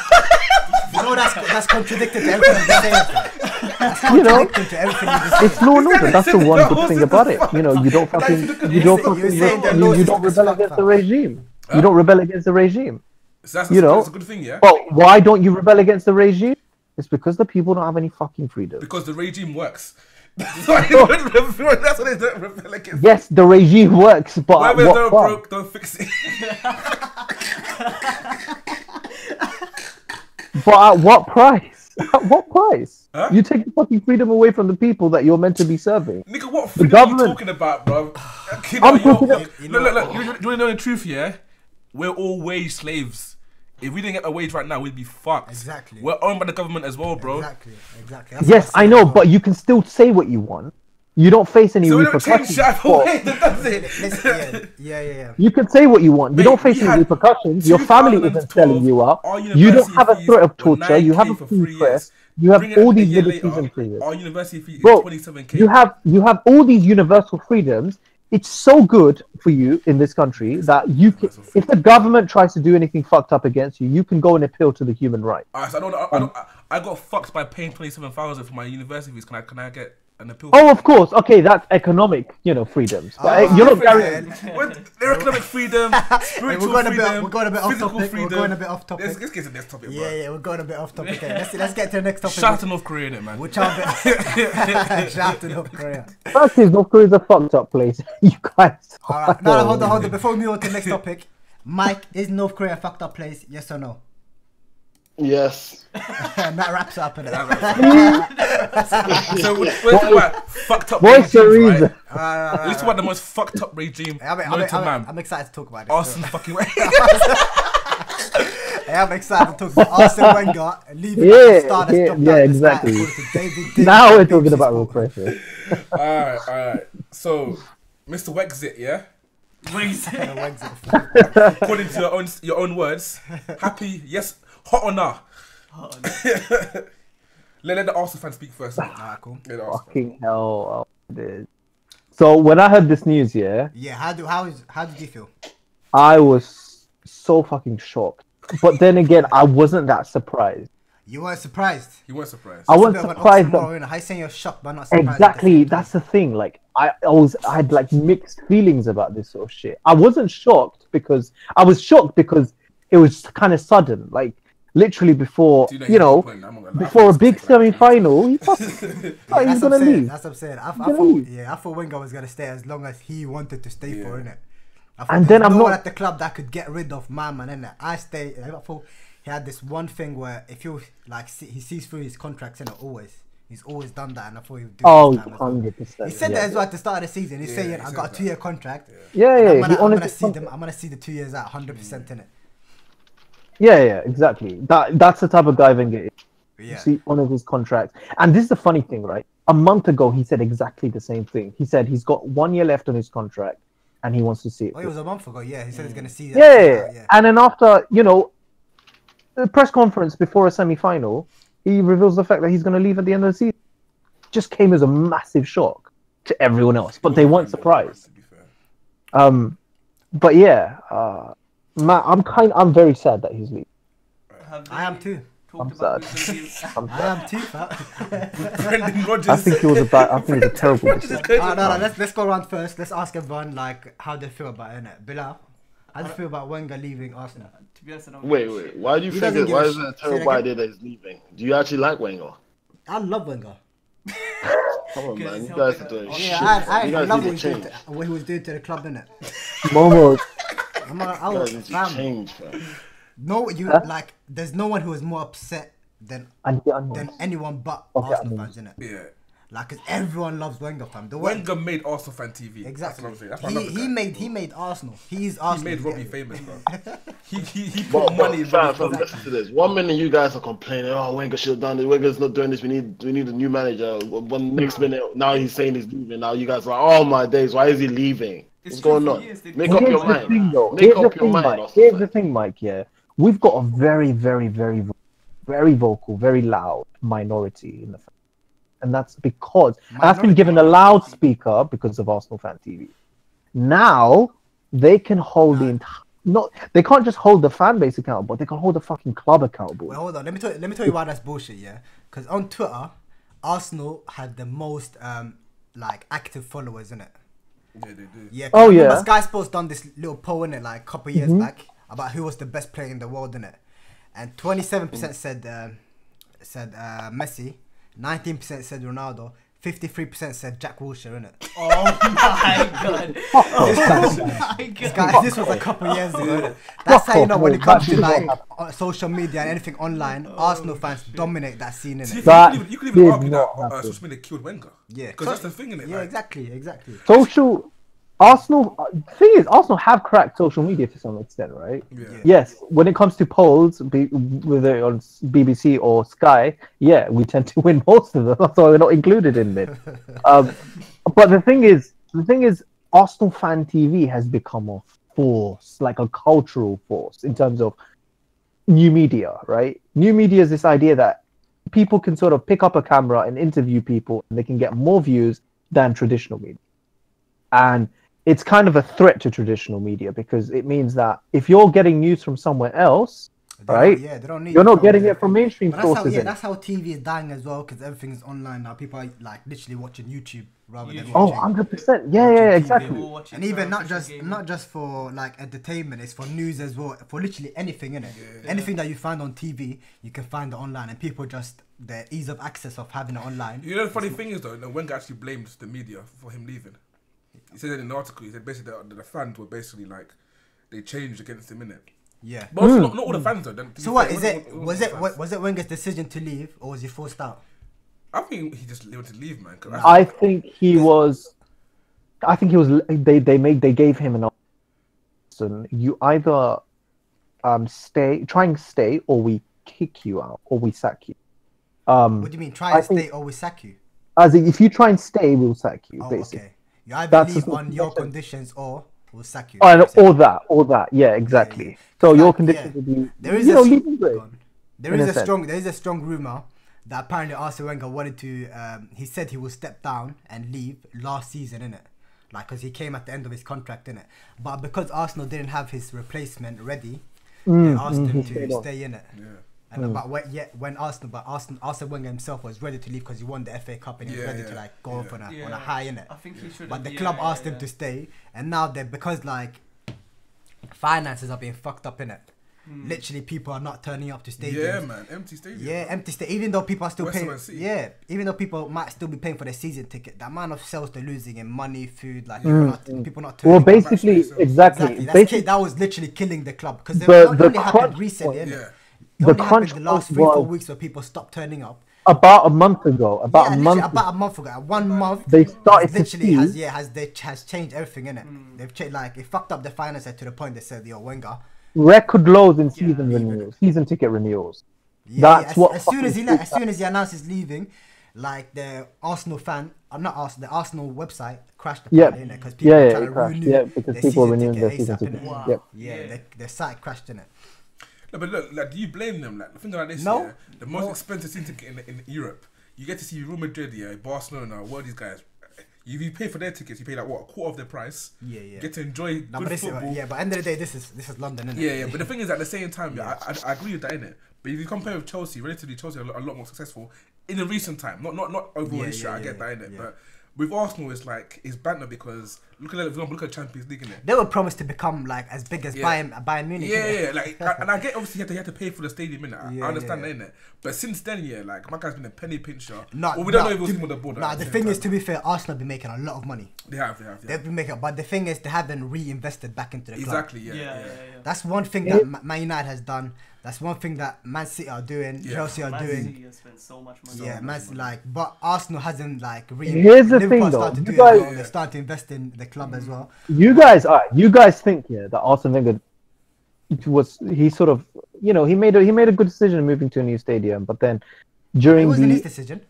You know that's that's contradicted to everything you're saying. That's You know, to everything you're saying. It's law and order. That's the one good thing about it. You know, you don't fucking, you don't fucking, saying you, you don't rebel against the fam. regime. You don't rebel against the regime. So that's, You that's, know- that's a good thing, yeah? Well, why don't you rebel against the regime? It's because the people don't have any fucking freedom. Because the regime works. That's why they don't rebel- that's why they don't rebel against Yes, the regime works, but at what don't price? broke, don't fix it. But at what price? At what price? Huh? You take the fucking freedom away from the people that you're meant to be serving. Nigga, what freedom are government- you talking about, bro? I'm talking about- Look, look, look. You, you want to know the truth, yeah? We're all wage slaves. If we didn't get a wage right now, we'd be fucked. Exactly. We're owned by the government as well, bro. Exactly, exactly. That's Yes, I know, but you can still say what you want. You don't face any So we don't change repercussions. for- away, that's it. Yeah, yeah, yeah, yeah. You can say what you want. You Mate, don't face any repercussions. Your family isn't 2012, selling you up. You don't have a threat of torture. You have a 9K free press. You have all these liberties later, and freedoms. Our university fee is Bro, 27k. you have you have all these universal freedoms. It's so good for you in this country that you can, if the government tries to do anything fucked up against you, you can go and appeal to the human right. Alright, so I don't, I, I, don't, I, got fucked by paying 27,000 for my university fees. Can I, can I get an appeal? Oh, of course. Okay, that's economic, you know, freedoms. But, uh, you're not guaranteed. What? Economic freedom, spiritual we're going a bit- freedom, we're going a bit off physical topic, we're going a bit off topic. Let's, let's get to the next topic, bro. Yeah, yeah, we're going a bit off topic. Okay, let's let's get to the next topic. Shout out to North Korea, innit, man. Which are bit... shout out to North Korea. First is North Korea's a fucked up place. you guys. All right, no, no, hold on, hold on. Before we move on to the next topic, Mike, is North Korea a fucked up place? Yes or no? Yes. And that wraps it up in it. so we're, we're talking about fucked up What's the regimes, reason? right? We're talking about the most fucked up regime I'm, I'm, known I'm, to I'm, man. I'm excited to talk about this. Arsene fucking way. I am excited to talk about Arsene Wenger leaving Yeah, yeah, star that's yeah, yeah, out the sky exactly. according to David David Now we're talking BBC about real pressure. alright, alright. So, Mr. Wexit, yeah? Wexit. According to your own your own words, happy, yes, hot or nah? Let, let the Arsenal fans speak first. Alright, cool. Let the Fucking hell, dude. So when I heard this news, yeah, Yeah, how do how is how did you feel? I was so fucking shocked. But then again, I wasn't that surprised. You weren't surprised. You weren't surprised. I wasn't bit of an surprised that? How you saying you're shocked but not surprised? at the exactly that's the thing. Like I, I was, I had like mixed feelings about this sort of shit. I wasn't shocked because I was shocked because it was kind of sudden. Like literally before, Do you know, good point, I'm not gonna lie. before a big semi-final, he fucking, Yeah, he's that's gonna I'm leave. That's what I'm saying. I, I thought, leave. yeah, I thought Wenger was gonna stay as long as he wanted to stay for, Yeah. innit? I thought And there's then I'm no not- at the club that could get rid of my man, innit? I stay. I thought he had this one thing where if you like, see, he sees through his contracts, innit? Always, he's always done that, and I thought he would do. Oh, this time 100 percent. He said that as well at the start of the season. He's Yeah, saying, "I got a two-year contract. Yeah, and yeah. I'm gonna, I'm gonna see them. I'm gonna see the two years out, hundred percent mm. in it. Yeah, yeah, exactly. That that's the type of guy Wenger is. Yeah. See, one of his contracts, And this is the funny thing, right? A month ago, he said exactly the same thing. He said he's got one year left on his contract, and he wants to see it. Oh, it was a month ago. Yeah, he said he's gonna see that. yeah, yeah, yeah. And then after, you know, the press conference before a semi-final, he reveals the fact that he's going to leave at the end of the season. Just came as a massive shock to everyone else, but they weren't surprised. To. Um, but yeah, uh, Matt, I'm kind, I'm very sad that he's leaving. I am too. I'm about sad. who's gonna be- I'm I am too. Brendan Rodgers. I think it was a bad. I think it was a terrible decision. No, no, let's let's go around first. Let's ask everyone like how they feel about it. innit? Bilal, how do you feel about Wenger leaving Arsenal? To be honest, I don't Wait, wait. Why do you He think? doesn't It, why a is shit. it a that terrible again. idea that he's leaving? Do you actually like Wenger? I love Wenger. Come on, man. You guys are doing us. shit. Yeah, I, I, you I love what, need he's to doing to, what he was doing to the club, innit? Momo, I'm a, I You was, guys need to fam, change, man. no, you Huh? like. There's no one who is more upset than and than anyone but Okay, Arsenal fans, innit? Yeah. Like, cause everyone loves Wenger, fam. The way- Wenger made Arsenal fan TV. Exactly. That's what I'm saying. That's He he made he made Arsenal. He's Arsenal. He made Robbie get famous, bro. he he he But, put money but, in fam, Robbie's fam, listen to this. One minute you guys are complaining, oh Wenger should have done this. Wenger's not doing this. We need we need a new manager. One next minute, now he's saying he's leaving. Now you guys are like, oh my days, why is he leaving? It's What's going on? years, Make up your mind. thing, though. Make Here's up your thing, mind. Mike. Here's fans. the thing, Mike. Yeah, we've got a very, very, very, very vocal, very loud minority in the, fan. and that's because and that's been given a loudspeaker because of Arsenal Fan TV. Now they can hold the entire. Not they can't just hold the fan base accountable, they can hold the fucking club accountable. Wait, hold on. Let me tell you, let me tell you why that's bullshit. Yeah, because on Twitter, Arsenal had the most um like active followers in it. Yeah, they do. Yeah. 'cause Oh, yeah. Mm-hmm. Sky Sports done this little poll in it like a couple years back about who was the best player in the world in it, and twenty seven percent said um said uh, Messi, nineteen percent said Ronaldo, fifty three percent said Jack Wilshere in it. Oh my god. Oh my god. Guys, this was a couple years ago. innit? That's how you know when it comes to like on social media and anything online, Arsenal fans dominate that scene in it. That you, could even, you could even did argue that not uh, social media killed Wenger. Yeah, because that's the thing in it. Yeah, like, exactly, exactly. social Arsenal uh, thing is Arsenal have cracked social media to some extent, right? Yeah. Yes, when it comes to polls, be, whether on BBC or Sky, yeah, we tend to win most of them. That's why we're not included in it. um, but the thing is, the thing is, Arsenal fan TV has become a force, like a cultural force in terms of new media, right? New media is this idea that people can sort of pick up a camera and interview people, and they can get more views than traditional media. And it's kind of a threat to traditional media because it means that if you're getting news from somewhere else, They right, Yeah, they don't need. you're not getting the- it from mainstream But that's how, sources. yeah, that's how TV is dying as well because everything's online now. People are like literally watching YouTube rather than YouTube. Oh, watching. 100%. Yeah, yeah, exactly. We'll watch it And even not just game. not just for like entertainment, it's for news as well. For literally anything in it, anything that you find on TV, you can find it online, and people just the ease of access of having it online. You know the funny thing is though, no, Wenger actually blames the media for him leaving. He said it in the article. He said basically the, the fans were basically like they changed against him in it. Yeah. But also not, not all the fans though. then, to So be what wasn't it? all- all Was the it fans. wa- was it Wenger's decision to leave, or was he forced out? I think he just wanted to leave, man. 'cause that's- I think he was. I think he was. They they made they gave him an option. You either um stay, try and stay, or we kick you out, or we sack you. Um, What do you mean? Try I and think- stay, or we sack you? as in, if you try and stay, we'll sack you. Oh, basically. okay. You either That's leave on your conditions, or we'll sack you. Oh, and, That's or that, or that. Yeah, exactly. yeah. So your Like, conditions yeah. would be, There is you a know, s- leaving grade. There a a sense. strong there is a strong rumor that apparently Arsene Wenger wanted to. Um, he said he will step down and leave last season, innit? Like, because he came at the end of his contract, innit? But because Arsenal didn't have his replacement ready, they Mm, asked mm, him to stayed on. stay in it. Yeah. And about when, yeah, when Arsenal, but Arsenal, Arsene Wenger himself was ready to leave because he won the FA Cup and he was Yeah, ready to like go yeah. off on a on a high in it. I think he should. But the club yeah, asked him yeah. to stay, and now they because like finances are being fucked up in it. Hmm. Literally, people are not turning up to stadiums. Yeah, man. Empty stadium. Yeah, empty state. Even though people are still West paying, Man City. yeah, even though people might still be paying for their season ticket, the amount of sales they're losing in money, food, like people, Mm, not, mm. people not turning Well, basically, Exactly. exactly. Exactly. That's Basically, that was literally killing the club because The- it only the happened crunch recently. was- innit? Yeah. It The only happened crunch the last was- three, four weeks where people stopped turning up. about a month ago, about yeah, a literally month, about a month ago. One month, they started to see. has yeah has they has changed everything in it. Mm. They've changed like it fucked up the finances to the point they said, "Yo, Wenger." record lows in season leave it. renewals, season ticket renewals. Yeah, That's as, what as soon as he fucking le- as soon as he announced he's leaving, like the Arsenal fan, I'm not Arsenal, the Arsenal website crashed Yeah. apparently, innit? Because people Yeah, yeah, it to crashed. renew Yeah, because their people were season renewing their season ASAP, ticket. Wow. Yep. Yeah, Yeah. The, the site crashed in it. No, but look, like, do you blame them? Like, think about this. No. Yeah, the most No. expensive season ticket in, in Europe. You get to see Real Madrid, yeah, Barcelona, what are these guys? You, you pay for their tickets, you pay like what a quarter of their price. Yeah, yeah. You get to enjoy No, good but this is, football. yeah, but end of the day, this is this is London, innit? Yeah, yeah, but the thing is, at the same time, yeah, I, I, I agree with that, innit? But if you compare with Chelsea, relatively Chelsea are a lot, more successful in the recent time. Not not not overall Yeah, history. yeah, I get yeah, that, innit? yeah. But with Arsenal, it's like it's banter because look at for example, look at Champions League, innit? They were promised to become like as big as Yeah. Bayern, Bayern Munich. Yeah, innit? yeah, like, and I get obviously you have to, you have to pay for the stadium, innit? I, Yeah, I understand yeah. that, innit? But since then, yeah, like my guy's been a penny pincher. No, well, we don't no, know if it was to- him or the board. Nah, the same thing is, to be fair, Arsenal have been making a lot of money. they have, they have, yeah. They've been making, but the thing is, they haven't reinvested back into the club. exactly, yeah, Yeah, yeah. yeah, yeah. That's one thing that Ma- Man United has done. That's one thing that Man City are doing. Yeah. Chelsea are Man doing. City has spent so much money. yeah, on Man City, like, but Arsenal hasn't like. Re- Here's the Liverpool thing, though. started You doing it as guys- well. They started to invest in the club as well. You guys, uh, you guys think yeah that Arsene Wenger was he sort of you know he made a he made a good decision moving to a new stadium, but then It during wasn't his decision.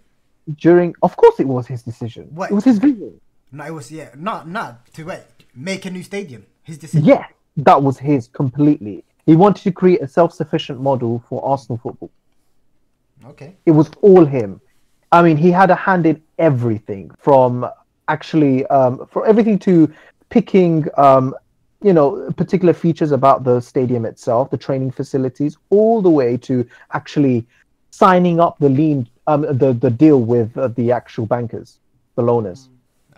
during of course it was his decision. What? It was his vision. No, it was yeah, not not to wait make a new stadium. His decision. Yeah, that was his completely. He wanted to create a self-sufficient model for Arsenal football. Okay. It was all him. I mean, he had a hand in everything from actually um, for everything to picking, um, you know, particular features about the stadium itself, the training facilities, all the way to actually signing up the lean, um, the the deal with uh, the actual bankers, the loaners.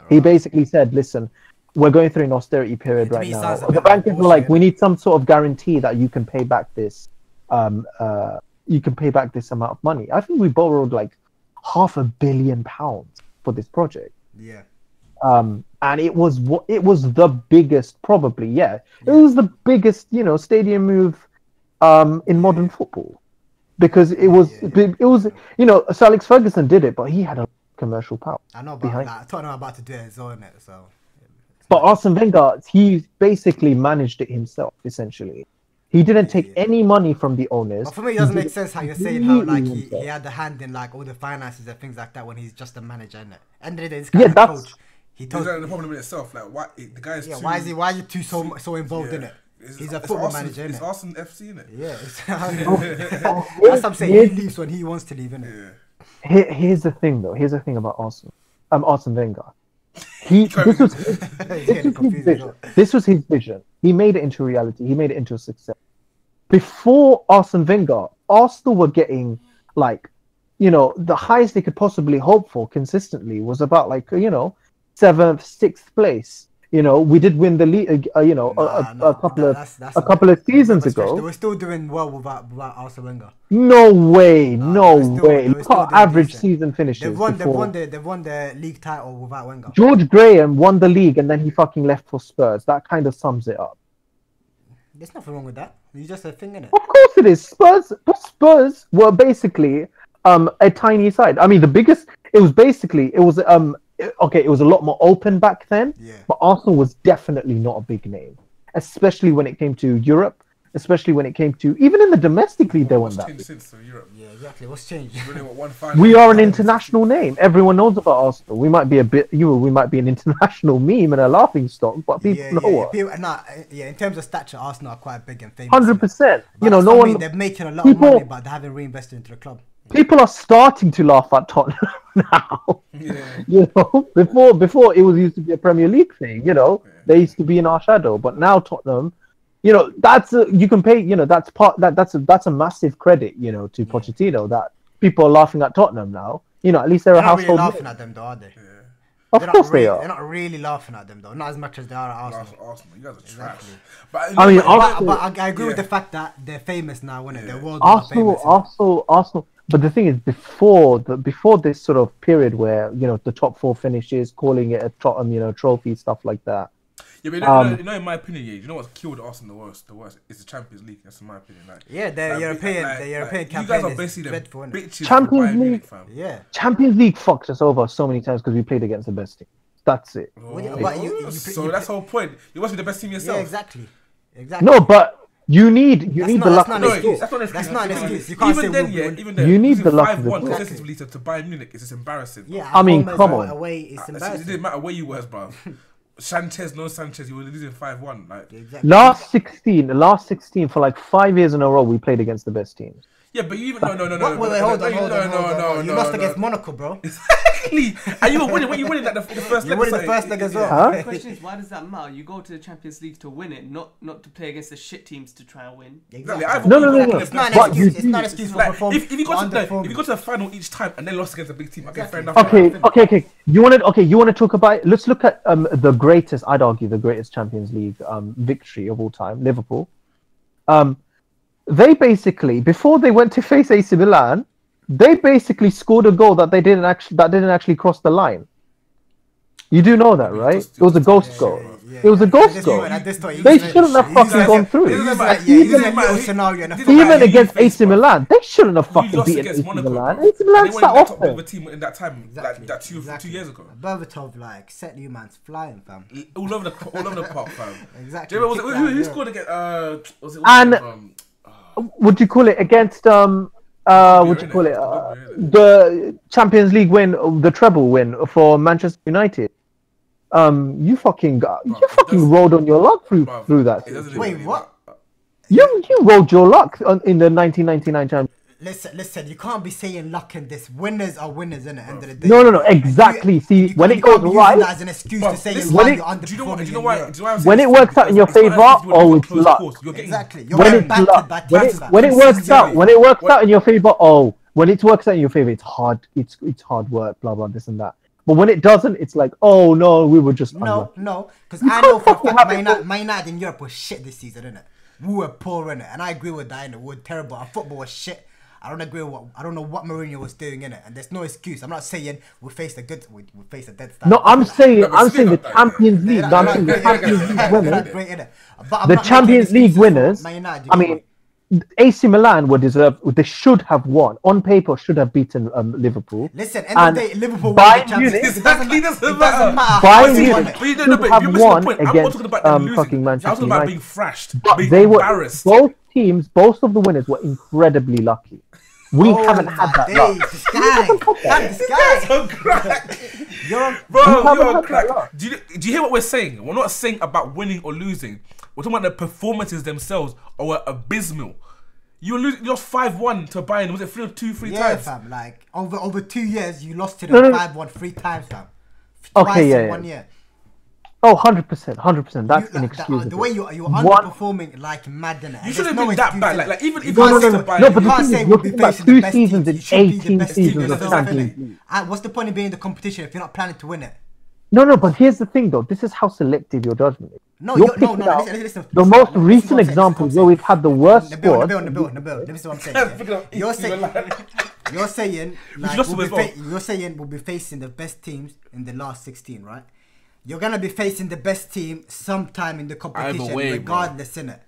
He basically said, "Listen, we're going through an austerity period right now. The bankers were like, we need some sort of guarantee that you can pay back this, um, uh, you can pay back this amount of money. I think we borrowed like half a billion pounds for this project, Yeah. um, and it was what it was the biggest, probably, yeah, it was the biggest, you know, stadium move um, in modern football because it was Yeah, yeah. it was you know, Sir Alex Ferguson did it, but he had a commercial power. I know about Behind- that. Tottenham are about to do it well, innit? So. But Arsene Wenger, he basically managed it himself, essentially. He didn't take Yeah. any money from the owners. But for me, it doesn't did make sense how you're saying how like he, he had the hand in like all the finances and things like that when he's just a manager. Innit? End of the day, this guy Yeah, yeah, that's- coach. He Is told. that the problem in itself? Like, why the guy is Yeah, too, why is he? Why are you too so so involved in it? It's- He's a football Arsenal- manager, It's innit? Arsenal FC, innit? Yeah, it's, Oh, that's what I'm saying. He leaves when he wants to leave, innit? Yeah. Here, here's the thing, though. Here's the thing about Arsenal. Um, Arsene Wenger. He this was He's this was his vision. This was his vision. He made it into reality. He made it into a success. Before Arsene Wenger, Arsenal were getting like, you know, the highest they could possibly hope for consistently was about like, you know, seventh, sixth place. You know, we did win the league. Uh, you know, a, Nah, a, nah, a couple that- of that's- that's a couple of seasons ago. They were still doing well without without Arsene Wenger. No way, Nah, no still- way. Look how average decent. season finishes. They've won. They've won the. They've won the league title without Wenger. George Graham won the league and then he fucking left for Spurs. That kind of sums it up. There's nothing wrong with that. It's just a thing, innit? Of course it is. Spurs Spurs were basically um a tiny side. I mean the biggest it was basically it was um okay, it was a lot more open back then, Yeah. but Arsenal was definitely not a big name. Especially when it came to Europe, especially when it came to even in the domestic league they weren't that big. since Europe? Yeah, exactly. What's changed? Really, what? We are an international name. Everyone knows about Arsenal. We might be a bit you know, we might be an international meme and a laughing stock, but people yeah, know yeah, yeah. us. People, nah, yeah. In terms of stature, Arsenal are quite big and famous. Hundred percent. You know, no what I mean, one They're making a lot people- of money, but they haven't reinvested into the club. People are starting to laugh at Tottenham now. Yeah. You know, before before it was used to be a Premier League thing. You know, they used to be in our shadow, but now Tottenham. You know, that's a, you can pay. You know, that's part that that's a that's a massive credit. You know, to Pochettino that people are laughing at Tottenham now. You know, at least they're, They're a not really laughing name. at them though, are they? Of They're course really, they are. They're not really laughing at them though, not as much as they are at Arsenal. Arsenal, Arsenal, you guys are trash. Exactly. But I mean, but- Arsenal- But, but I, I agree with the fact that they're famous now, when it? Yeah. They're world Arsenal, famous. Arsenal, Arsenal. But the thing is, before the before this sort of period where you know the top four finishes, calling it a Tottenham, you know, trophy stuff like that. Yeah, but you know, Um, you, know, in my opinion, yeah, you know what's killed Arsenal the worst? The worst is the Champions League. That's in my opinion. Like, Yeah, the like, European, like- the like, European You campaign guys are basically the innit? bitches Champions from Bayern Munich, League. fam. Yeah. Champions League fucked us over so many times because we played against the best team. That's it. What do you- Oh, but you- you- so you- that's the whole point. You must be the best team yourself. Yeah, exactly. Exactly. No, but you need you That's need not- the that's luck. not of No, the excuse. draw. that's not an That's excuse. not an excuse. You can't even say then, we- yeah, we- even then, You need the luck of the 5-1 draw. consecutively to, to Bayern Munich is just embarrassing. Yeah, I mean, home come on. Away, it's uh, It didn't matter where you was, bro. Sanchez, no Sanchez, you were losing 5-1. Like, Exactly. Last sixteen, the last sixteen for like five years in a row, we played against the best teams. Yeah, but you even no, no, no, no, What, no, wait, wait, no, hold no, on, no, hold no, on, no, hold on. no, You no, lost no. against Monaco, bro. Exactly, and you were winning. When you winning that the, the first You leg. winning the first leg as well. Huh? The question is, why does that matter? You go to the Champions League to win it, not not to play against the shit teams to try and win. Exactly. Exactly. I've No, no, no, no. It's not an excuse. you It's not an excuse for Like, perform. if, if you for go to the, if you go to the final each time and then lost against a big team, okay, fair Exactly. enough. Okay, okay, okay. You want to okay? You want to talk about? Let's look at um the greatest. I'd argue the greatest Champions League um victory of all time, Liverpool. Um, they basically before they went to face AC Milan, they basically scored a goal that they didn't actually that didn't actually cross the line. You do know that, right? It was a ghost goal. yeah, yeah. It was a ghost goal. point- at this point, you They shouldn't have fucking gone through. you It just doesn't like- matter. yeah, you It doesn't just matter. little He- scenario in a it football doesn't Even against You AC. Milan, they shouldn't have fucking lost beaten against AC Milan. bro. AC And Milan they sat in that off top them. a team in that time, like that two exactly. two years ago. Berbatov like set you man's flying, fam. All over the all over the park, fam. Exactly. Do you remember, was it, Kick who, that, who yeah. scored against? Uh, was it? And- What do you call it against um uh what you call it uh, the Champions League win, the treble win for Manchester United? Um, you fucking got, you fucking does- rolled on your luck through bruv, through that. it doesn't season. even Wait, what? You you rolled your luck on, in the 1999 Champions. Listen, listen. You can't be saying luck in this. Winners are winners, in the end of the day. No, no, no, exactly. See, You when can't- it you can't goes be using right- that as an excuse to say listen, you're, when it- you're underperforming. Do you know what? Do you know why? Do you know why When it works out in your Because it's not favour, as if you wanna oh, it's luck. You're getting Exactly. You're When getting it's battered luck, by when it, when it works out, when it works out in your favor, oh, when it works out in your favor, it's hard. It's it's hard work, blah blah, this and that. But when it doesn't, it's like, oh no, we were just No, unlucky. no, because I can't know for a fucking fact have Man it United. Man in Europe was shit this season, innit? We were poor, innit? And I agree with that, innit? We were terrible. Our football was shit. I don't agree with what I don't know what Mourinho was doing in it, And there's no excuse. I'm not saying we faced a good, we, we faced a dead start. No, I'm saying, No, I'm saying the Champions League. not- no, I'm saying the Champions? League winners. not great, innit? But I'm The Champions League winners. Man United, you I mean. AC Milan were deserved. They should have won. On paper, should have beaten um, Liverpool. listen, end and of day, Liverpool won the Champions Munich- League. It doesn't Exactly, matter. doesn't It doesn't matter. matter. Bayern Munich won it. But you don't should know, but have you're won. I'm against talking about them um, losing. fucking I'm Manchester talking about United. being thrashed, But being they were embarrassed. both teams. Both of the winners were incredibly lucky. We Oh haven't had that days, luck. This guy, God, this guy. So crack. You're. Bro, haven't you're had on crack. Do you, do you hear what we're saying? We're not saying about winning or losing. We're talking about the performances themselves or were abysmal. You lose, you lost five one to Bayern. Was it three or two, three Yeah, times? fam. Like over over two years, you lost to No, no, them no. five one three times, fam. Okay, yeah, in yeah. one year. Oh, 100%. 100%. That's You- like, the, inexcusable. the way you are you were One- underperforming like mad in it. You shouldn't have been that bad. Like, like even if No, you no, lost no, to no. Bayern, No, you but the can't thing say we'll you're be talking about facing the two best seasons teams. in You should be the 18 seasons of Champions? League. And what's the point of being in the competition if you're not planning to win it? No, no, but here's the thing, though. This is how selective your judgment is. No, You're you're, no, picking no. out Listen, listen, listen. the listen, most listen, recent listen what examples listen where we've had the worst Nabil, squad. Nabil, Nabil, Nabil, This is what I'm saying. Picking yeah. up You're saying, you're like- saying, like, lost we'll be fa- you're saying we'll be facing the best teams in the last 16, right? You're gonna be facing the best team sometime in the competition, way, regardless, innit?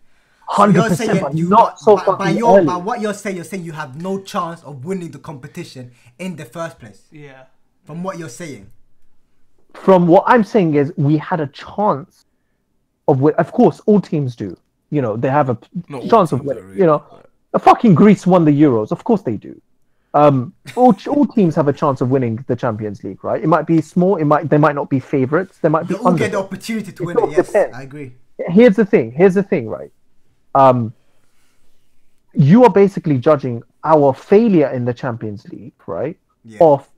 So 100%, you're saying but you not so by, by your, early. by what you're saying, you're saying you have no chance of winning the competition in the first place. Yeah. From what you're saying, From what I'm saying is, we had a chance of win. Of course, all teams do. You know, they have a Not chance of teams winning. really, You know, but- a fucking Greece won the Euros. Of course they do. Um, all, all teams have a chance of winning the Champions League, right? It might be small. It might they might not be favorites. They might be you all get the opportunity to It win it. Yes, depends. I agree. here's the thing here's the thing right um you are basically judging our failure in the Champions League, right? Yeah. Off,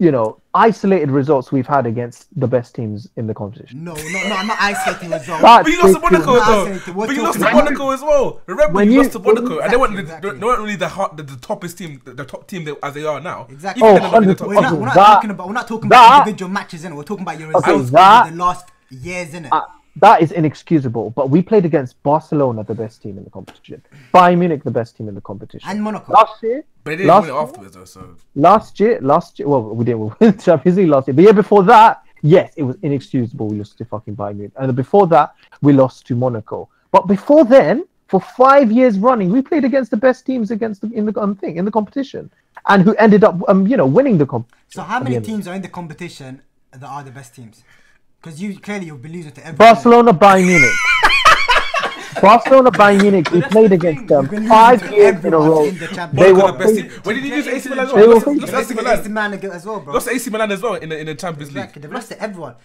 you know, isolated results we've had against the best teams in the competition. No, no, no, I'm not isolating results. But you lost to Monaco you- Nah, though. say it, we're But you lost to Monaco as well. Remember, When you, you- lost to Monaco, and they weren't, Exactly, they, they weren't really the, hot, the, the toppest team, the, the top team they, as they are now. Exactly. Even Oh, then, they're not really the top We're not, we're not That- talking about we're not talking that- about individual matches in it. We're talking about your Okay, results that- over the last years in it. Uh, that is inexcusable. But we played against Barcelona, the best team in the competition. Bayern Munich, the best team in the competition. and Monaco. last year, But they didn't Last win it afterwards though, so. last year, last year, well, we didn't win the Champions League last year. The year before that, yes, it was inexcusable. We lost to fucking Bayern Munich, and before that, we lost to Monaco. But before then, for five years running, we played against the best teams against the, in the um, thing in the competition, and who ended up, um, you know, winning the comp. So how many end of it. teams are in the competition that are the best teams? Because you clearly you'll be losing to everyone. Barcelona, Bayern Munich. Barcelona, Bayern Munich. We played against them You've been losing five years in a row. in the They League. Were best team. When did you lose AC Milan They were Lost- Lost AC Milan. AC Milan as well, bro. Lost AC Milan as well in the, in the Champions League. Exactly. They've lost to everyone.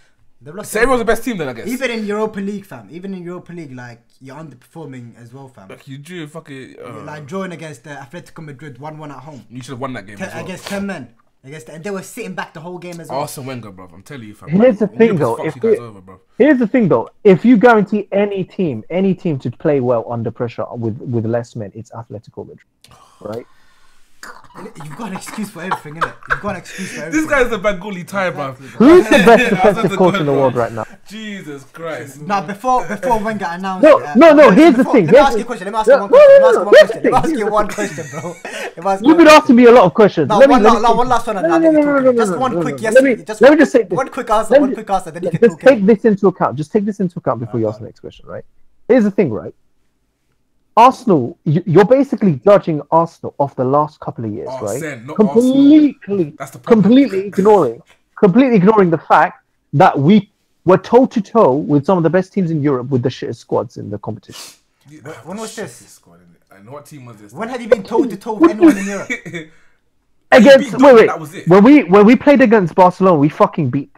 They've lost So everyone's the best team then, I guess. Even in Europa League, fam. Even in Europa League, like you're underperforming as well, fam. Like, you drew fucking. Uh, Like drawing against uh, Atletico Madrid, one-one at home. you should have won that game Te- as well. against ten men. Against and they were sitting back the whole game as well. Arsene Wenger, bro. I'm telling you, fam. Here's the thing, though, if you over. Here's the thing, though. If you guarantee any team, any team to play well under pressure with with less men, it's Atletico Madrid, right? You've got an excuse for everything, innit? You've got an excuse for everything. This guy's a Bengali tie, bro. Exactly, bro. Who's the best defensive coach in the world right now? Jesus Christ. Now before before Wenger announced. No, uh, no, no, let me- here's the thing, Let me here's ask you a question. Let me ask you one no, question. no, Let me no, ask you one question. Let me ask you one question, bro. Let me ask you You've one been asking me a lot of questions. No, Let me- one, let no, me- no, one last one. and No, no, no, no, no, Just one quick yes. Let me- just let me just say this. one quick answer. One quick answer. Then you can Just talk. take this into account. Just take this into account before you ask the next question, right? Here's the thing, right? Arsenal, you- you're basically judging Arsenal off the last couple of years, Oh, right? Sen, not completely, That's the completely ignoring, completely ignoring the fact that we were toe to toe with some of the best teams in Europe with the shittest squads in the competition. when was Shit, this? squad, innit? And what team was this? When have you been toe to toe with anyone in Europe? Against beat wait, wait, that was it. when we when we played against Barcelona, we fucking beat.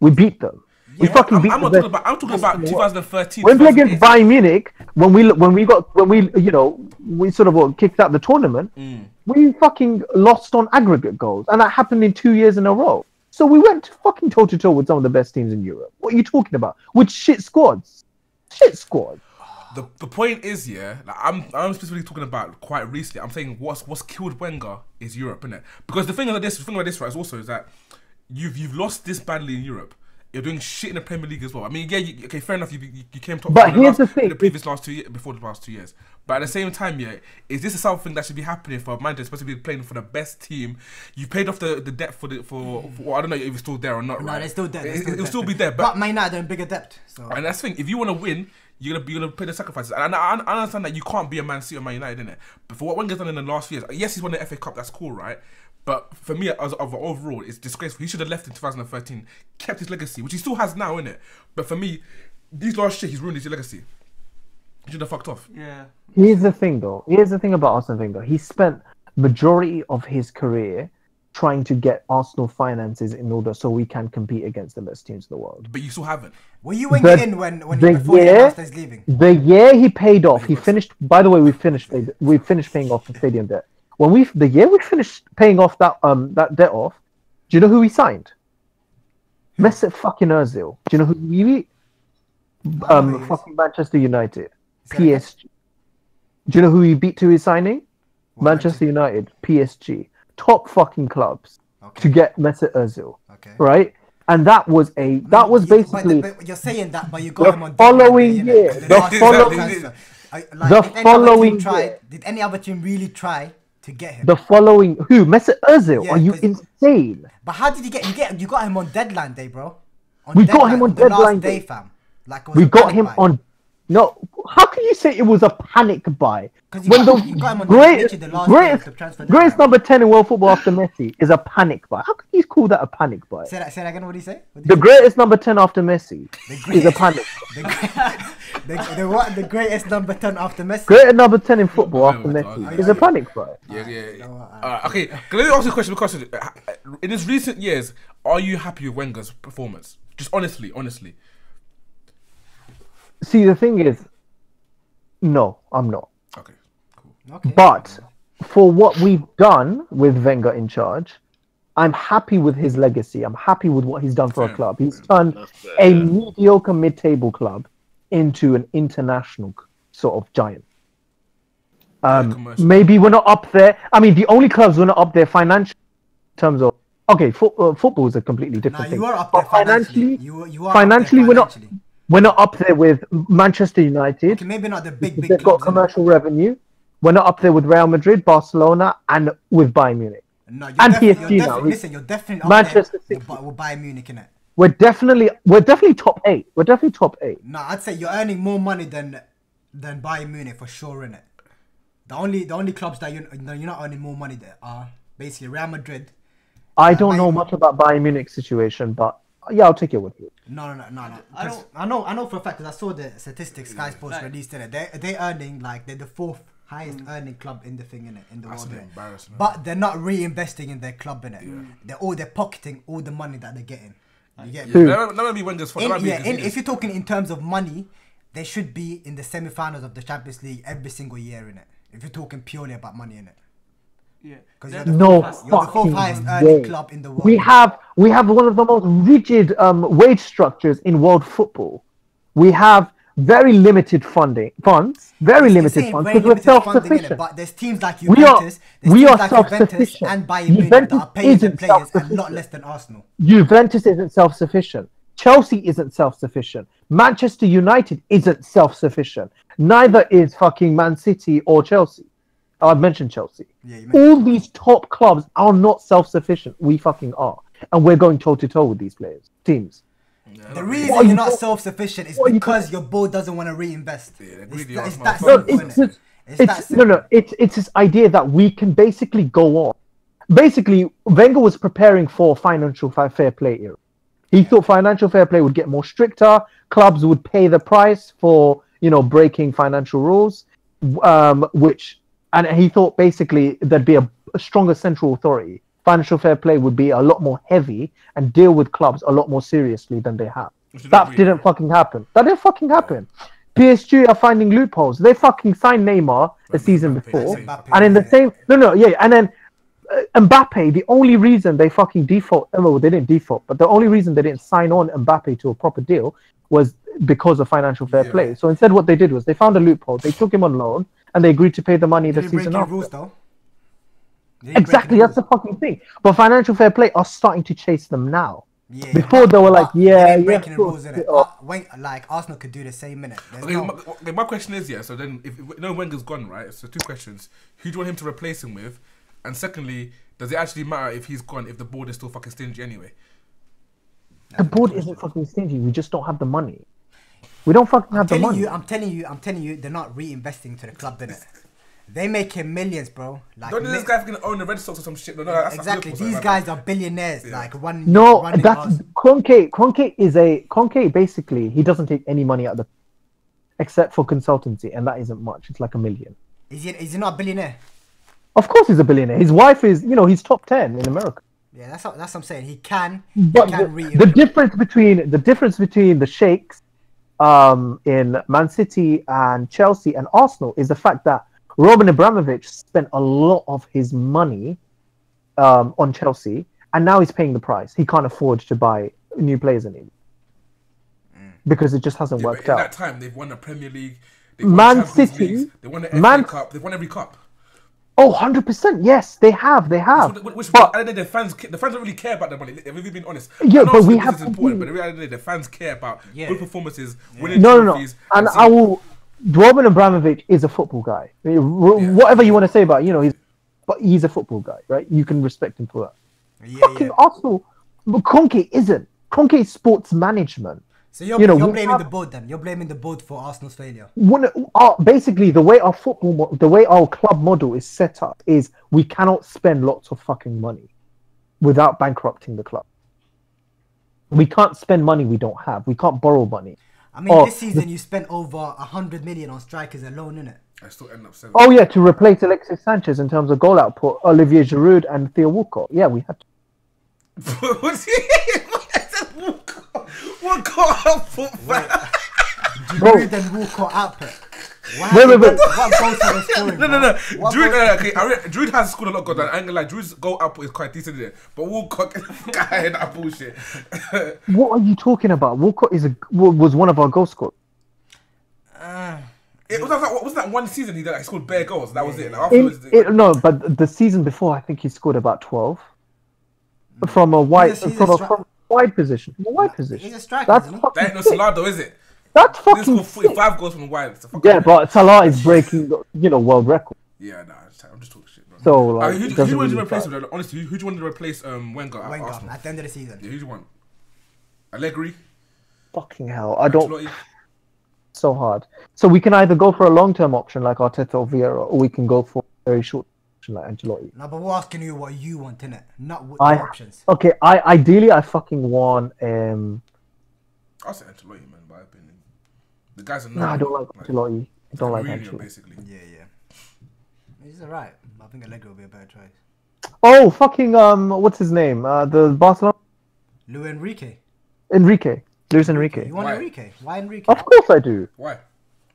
We beat them. We Yeah, fucking I'm, beat I'm the not talking about. I'm talking about 2013. when we played against Bayern Munich, when we when we got when we you know we sort of what, kicked out the tournament, Mm. we fucking lost on aggregate goals, and that happened in two years in a row. So we went fucking toe to toe with some of the best teams in Europe. What are you talking about? With shit squads, shit squads. The, the point is, yeah, like I'm I'm specifically talking about quite recently. I'm saying what's what's killed Wenger is Europe, isn't it? Because the thing about this, the thing about this, right, is also is that you've you've lost this badly in Europe. You're doing shit in the Premier League as well. I mean, yeah, you, okay, fair enough. You, you, you came top. But in the last, the thing, in the previous last two years, before the last two years. But at the same time, yeah, is this something that should be happening for a manager supposed to be playing for the best team? You paid off the, the debt for the for, for well, I don't know if it's still there or not. No, right? they're still there. they're It, still will still be there, But but Man United are in bigger debt. So and that's the thing. If you want to win, you're gonna be gonna pay the sacrifices. And I, I, I understand that you can't be a Man City or Man United, innit? But for what Wenger's done in the last few years, yes, he's won the FA Cup. That's cool, right? But for me, as of overall, it's disgraceful. He should have left in 2013, kept his legacy, which he still has now, innit? But for me, these last years, he's ruined his legacy. He should have fucked off. Yeah. Here's the thing, though. Here's the thing about Arsene Wenger. He spent majority of his career trying to get Arsenal finances in order so we can compete against the best teams in the world. But you still haven't. were you Wenger The- in when when the before he year- announced he's leaving? The year he paid off, he finished. By the way, we finished. We finished paying off the stadium debt. When we the year we finished paying off that um that debt off, do you know who we signed? Mesut fucking Özil. Do you know who we? Um, Nice. fucking Manchester United, Say that again. PSG. Do you know who he beat to his signing? What, Manchester United, PSG, top fucking clubs Okay. to get Mesut Özil, Okay. right? And that was a that was You- but- basically But, you're saying that, but you got him on following year, the following-. Like, the did any other following year. Did any other team really try to get him? the following who Mesut Özil. Yeah, Are you insane? But how did you get you get you got him on deadline day, bro? On We got him on the deadline day, day. fam. Like We got him on. No, how can you say it was a panic buy 'Cause you when got- the you got him on the- greatest, the last day of greatest, the transfer greatest deadline. number ten in world football after Messi is a panic buy? How can you call that a panic buy? Say that. Say that again. What did he say? What did The he greatest number ten after Messi is a panic. say? the, the, the what? The greatest number ten after Messi. Greatest number ten in football after wait, Messi wait, is a wait. panic buy. Yeah, yeah. yeah. no, uh, Alright, okay, can let me ask you a question. Because in his recent years, are you happy with Wenger's performance? Just honestly, honestly. See, the thing is, no, I'm not. Okay, cool. Okay. But for what we've done with Wenger in charge, I'm happy with his legacy. I'm happy with what he's done for a club. He's turned a mediocre mid-table club into an international sort of giant. Um, maybe we're not up there. I mean, the only clubs we're not up there financially in terms of okay, fo- uh, football is a completely Nah, different thing. you are up But there financially. financially, You, you are financially, up we're not financially. We're not up there with Manchester United. Okay, maybe not the big, big They've got commercial revenue. We're not up there with Real Madrid, Barcelona, and with Bayern Munich. No, you're And definitely, PSG you're now, listen, you're definitely up Manchester there City. with, Bayern Munich, in it. We're definitely we're definitely top eight. We're definitely top eight. No, I'd say you're earning more money than than Bayern Munich for sure, in it. The only the only clubs that you're, you're not earning more money there are basically Real Madrid. I don't know much about Bayern Munich's situation, but yeah, I'll take it with you. No, no, no, no, no. I 'Cause don't- I know, I know for a fact because I saw the statistics Sky Sports Like- released in it. They they earning like they're the fourth highest earning club in the thing in it in the That's world. an innit? embarrassment. But they're not reinvesting in their club in it. They're all they're pocketing all the money that they're getting. You get me? Who? That might- that be Wenger's fault. That In, yeah, in, if you're talking in terms of money, they should be in the semi-finals of the Champions League every single year in it. If you're talking purely about money in it, Yeah. you're No fourth, you're the fourth fucking highest earning way. club in the world. We have we have one of the most rigid um, wage structures in world football. We have very limited funding funds, very It's limited funds because we're limited funding, innit? self-sufficient. But there's teams like We are Juventus, there's we are like self-sufficient. and Bayern Munich that are paying their isn't players a lot less than Arsenal. Juventus isn't self-sufficient. Chelsea isn't self-sufficient. Manchester United isn't self-sufficient. Neither is fucking Man City or Chelsea. Oh, I've mentioned Chelsea. Yeah, mentioned All these top clubs are not self-sufficient. We fucking are, and we're going toe to toe with these players, teams. The reason you're you not talk- self-sufficient is what are you because your board doesn't want to reinvest. Yeah, it's that, it's ass that No, it's innit? just, It's that no, no. It's it's this idea that we can basically go on. Basically, Wenger was preparing for financial fa- fair play era. He thought financial fair play would get more stricter. Clubs would pay the price for you know breaking financial rules, um, which and he thought basically there'd be a, a stronger central authority. Financial fair play would be a lot more heavy and deal with clubs a lot more seriously than they have. That agreed. didn't fucking happen. That didn't fucking happen. PSG are finding loopholes. They fucking signed Neymar the season Mbappe, before, Mbappe, and in the yeah. same no no yeah, and then uh, Mbappe. The only reason they fucking default, well, they didn't default, but the only reason they didn't sign on Mbappe to a proper deal was because of financial fair Yeah. play. So instead, what they did was they found a loophole. They took him on loan, and they agreed to pay the money They the season any after. rules though. They didn't break Exactly, any that's the fucking thing. But financial fair play are starting to chase them now. Yeah, Before they were like, but yeah, they ain't yeah, breaking the rules in it. sure. When, like Arsenal could do the same minute. Okay, my, okay, my question is yeah. So then, if if- no Wenger's gone, right? So two questions: Who do you want him to replace him with? And secondly, does it actually matter if he's gone if the board is still fucking stingy anyway? The board isn't fucking stingy. We just don't have the money. We don't fucking I'm have the telling money. you, I'm telling you, I'm telling you, they're not reinvesting to the club in it. They making millions, bro. Like Don't mi- this guy fucking own the Red Sox or some shit? No, no, that's exactly. That's These guys right. are billionaires. Like one. No, running that's Arsenal. Kroenke. Kroenke is a Kroenke. Basically, he doesn't take any money out of the, except for consultancy, and that isn't much. It's like a million. Is he? Is he not a billionaire? Of course, he's a billionaire. His wife is, you know, he's top ten in America. Yeah, that's what, that's what I'm saying. He can. But he the, the difference between the difference between the sheikhs um, in Man City and Chelsea and Arsenal is the fact that Roman Abramovich spent a lot of his money um, on Chelsea, and now he's paying the price. He can't afford to buy new players anymore because it just hasn't Yeah, worked in out. that time, they've won the Premier League. They've won Man City- Leagues, they won the FA Man- Cup. They've won every cup. Oh, 100%. Yes, they have. They have. Which, which, But- and then the fans, the fans don't really care about the money. If we've been honest, Yeah, but we this have is to important, be- but the reality, is the fans care about Yeah. good performances, winning no, no, no. trophies. And I will. Roman Abramovich is a football guy. I mean, r- Whatever you want to say about, you know, he's, but he's a football guy, right? You can respect him for that. Yeah, Fucking yeah. Arsenal, but Kroenke isn't. Kroenke is sports management. So you're, you know, you're blaming have- the board then. You're blaming the board for Arsenal's failure. One, our, uh, basically, the way our football, mo- the way our club model is set up is we cannot spend lots of fucking money without bankrupting the club. We can't spend money we don't have. We can't borrow money. I mean, Oh, this season you spent over a hundred million on strikers alone, innit? I still end up saying. Oh yeah, to replace Alexis Sanchez in terms of goal output, Olivier Giroud and Theo Walcott. Yeah, we had to. What's he? What got up for fam? Bro. Giroud and Walcott output. What Wait, wait, what- wait. What goals are scoring? No, no, no. What Giroud, goals- no, no, okay, I re- Giroud has scored a lot of goals. I ain't gonna lie, Giroud's goal output is quite decent there. But Walcott, guy, that bullshit. What are you talking about? Walcott is a was one of our goal scorers. Uh, it was like, what was that one season he, did, like, he scored bare goals? That was it. Like, In, afterwards, it, no, but the season before, I think he scored about twelve from a wide He's a- he's a from a from a wide position. From a wide position. He's a striker, That's isn't fucking that ain't no sick. Salah though, is it? That's fucking scored sick. 45 goals from wide. It's a fucking Yeah, but Salah is breaking, you know, world record. Yeah, nah, I'm just, I'm just talking shit, bro. So Uh, like, who, it who, doesn't do you want to replace him? Honestly, who, who do you want to replace um, Wenger at Wenger Arsenal? at the end of the season. Yeah, who do you want? Allegri? Fucking hell, I don't. So hard. So we can either go for a long-term option like Arteta or Vieira, or we can go for a very short option like Ancelotti. No, but we're asking you what you want, innit? Not what I- options. Okay, I ideally I fucking want um. I'll say Ancelotti, man, in my opinion. The guy's a No, I don't like Ancelotti. I don't like Mourinho, Ancelotti. basically. Yeah, yeah. He's alright. I think Allegri will be a better choice. Oh, fucking um, what's his name? Uh, the Barcelona Luis Enrique. Enrique, Luis Enrique. You want Why? Enrique? Why Enrique? Of course I do, Why?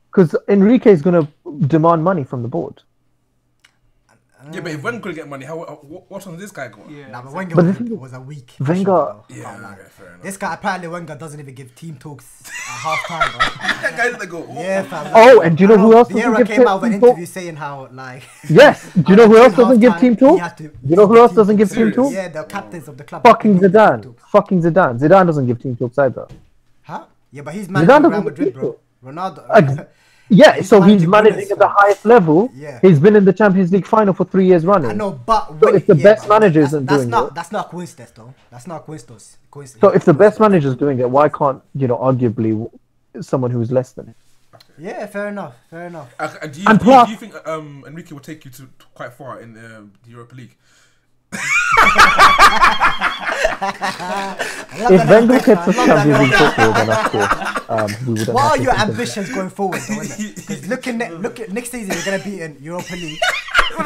because Enrique is gonna demand money from the board. Yeah, but if Wenger couldn't get money, how, what, what on this guy got? Yeah. Nah, but Wenger But was, the thing is- was a weak. Wenger- Wenger. Though. Yeah, okay, fair enough. This guy apparently Wenger doesn't even give team talks at half time, bro. that guy didn't go. Yeah, fam. Oh, and do you know who else doesn't Vieira give came out of an team talk? interview saying how like. Yes. Do you know who else doesn't give team he talk? had You know who else doesn't give team talk? Yeah, the captains of the club. Fucking They give team Zidane. talks. Fucking Zidane. Zidane doesn't give team talks either. Huh? Yeah, but he's Zidane managing doesn't Real give Madrid, team bro. Ronaldo. Ex- Yeah, He's so he's managing managing at the highest level. Yeah. He's been in the Champions League final for three years running. I know, but So if the yeah, best but manager that's, isn't that's doing not it- that's not coincidence though. That's not coincidence. coincidence. So if the best manager's doing it, why can't you know arguably someone who's less than him? Yeah, fair enough. Fair enough. Uh, and do you, And do, you, plus- do you think um, Enrique will take you to, to quite far in the Europa League? If Wenger gets us Champions League football, then of course um, we wouldn't. What have are to your think of- ambitions going forward, though, innit? Because looking at look at next season, you're gonna be in Europa League. Do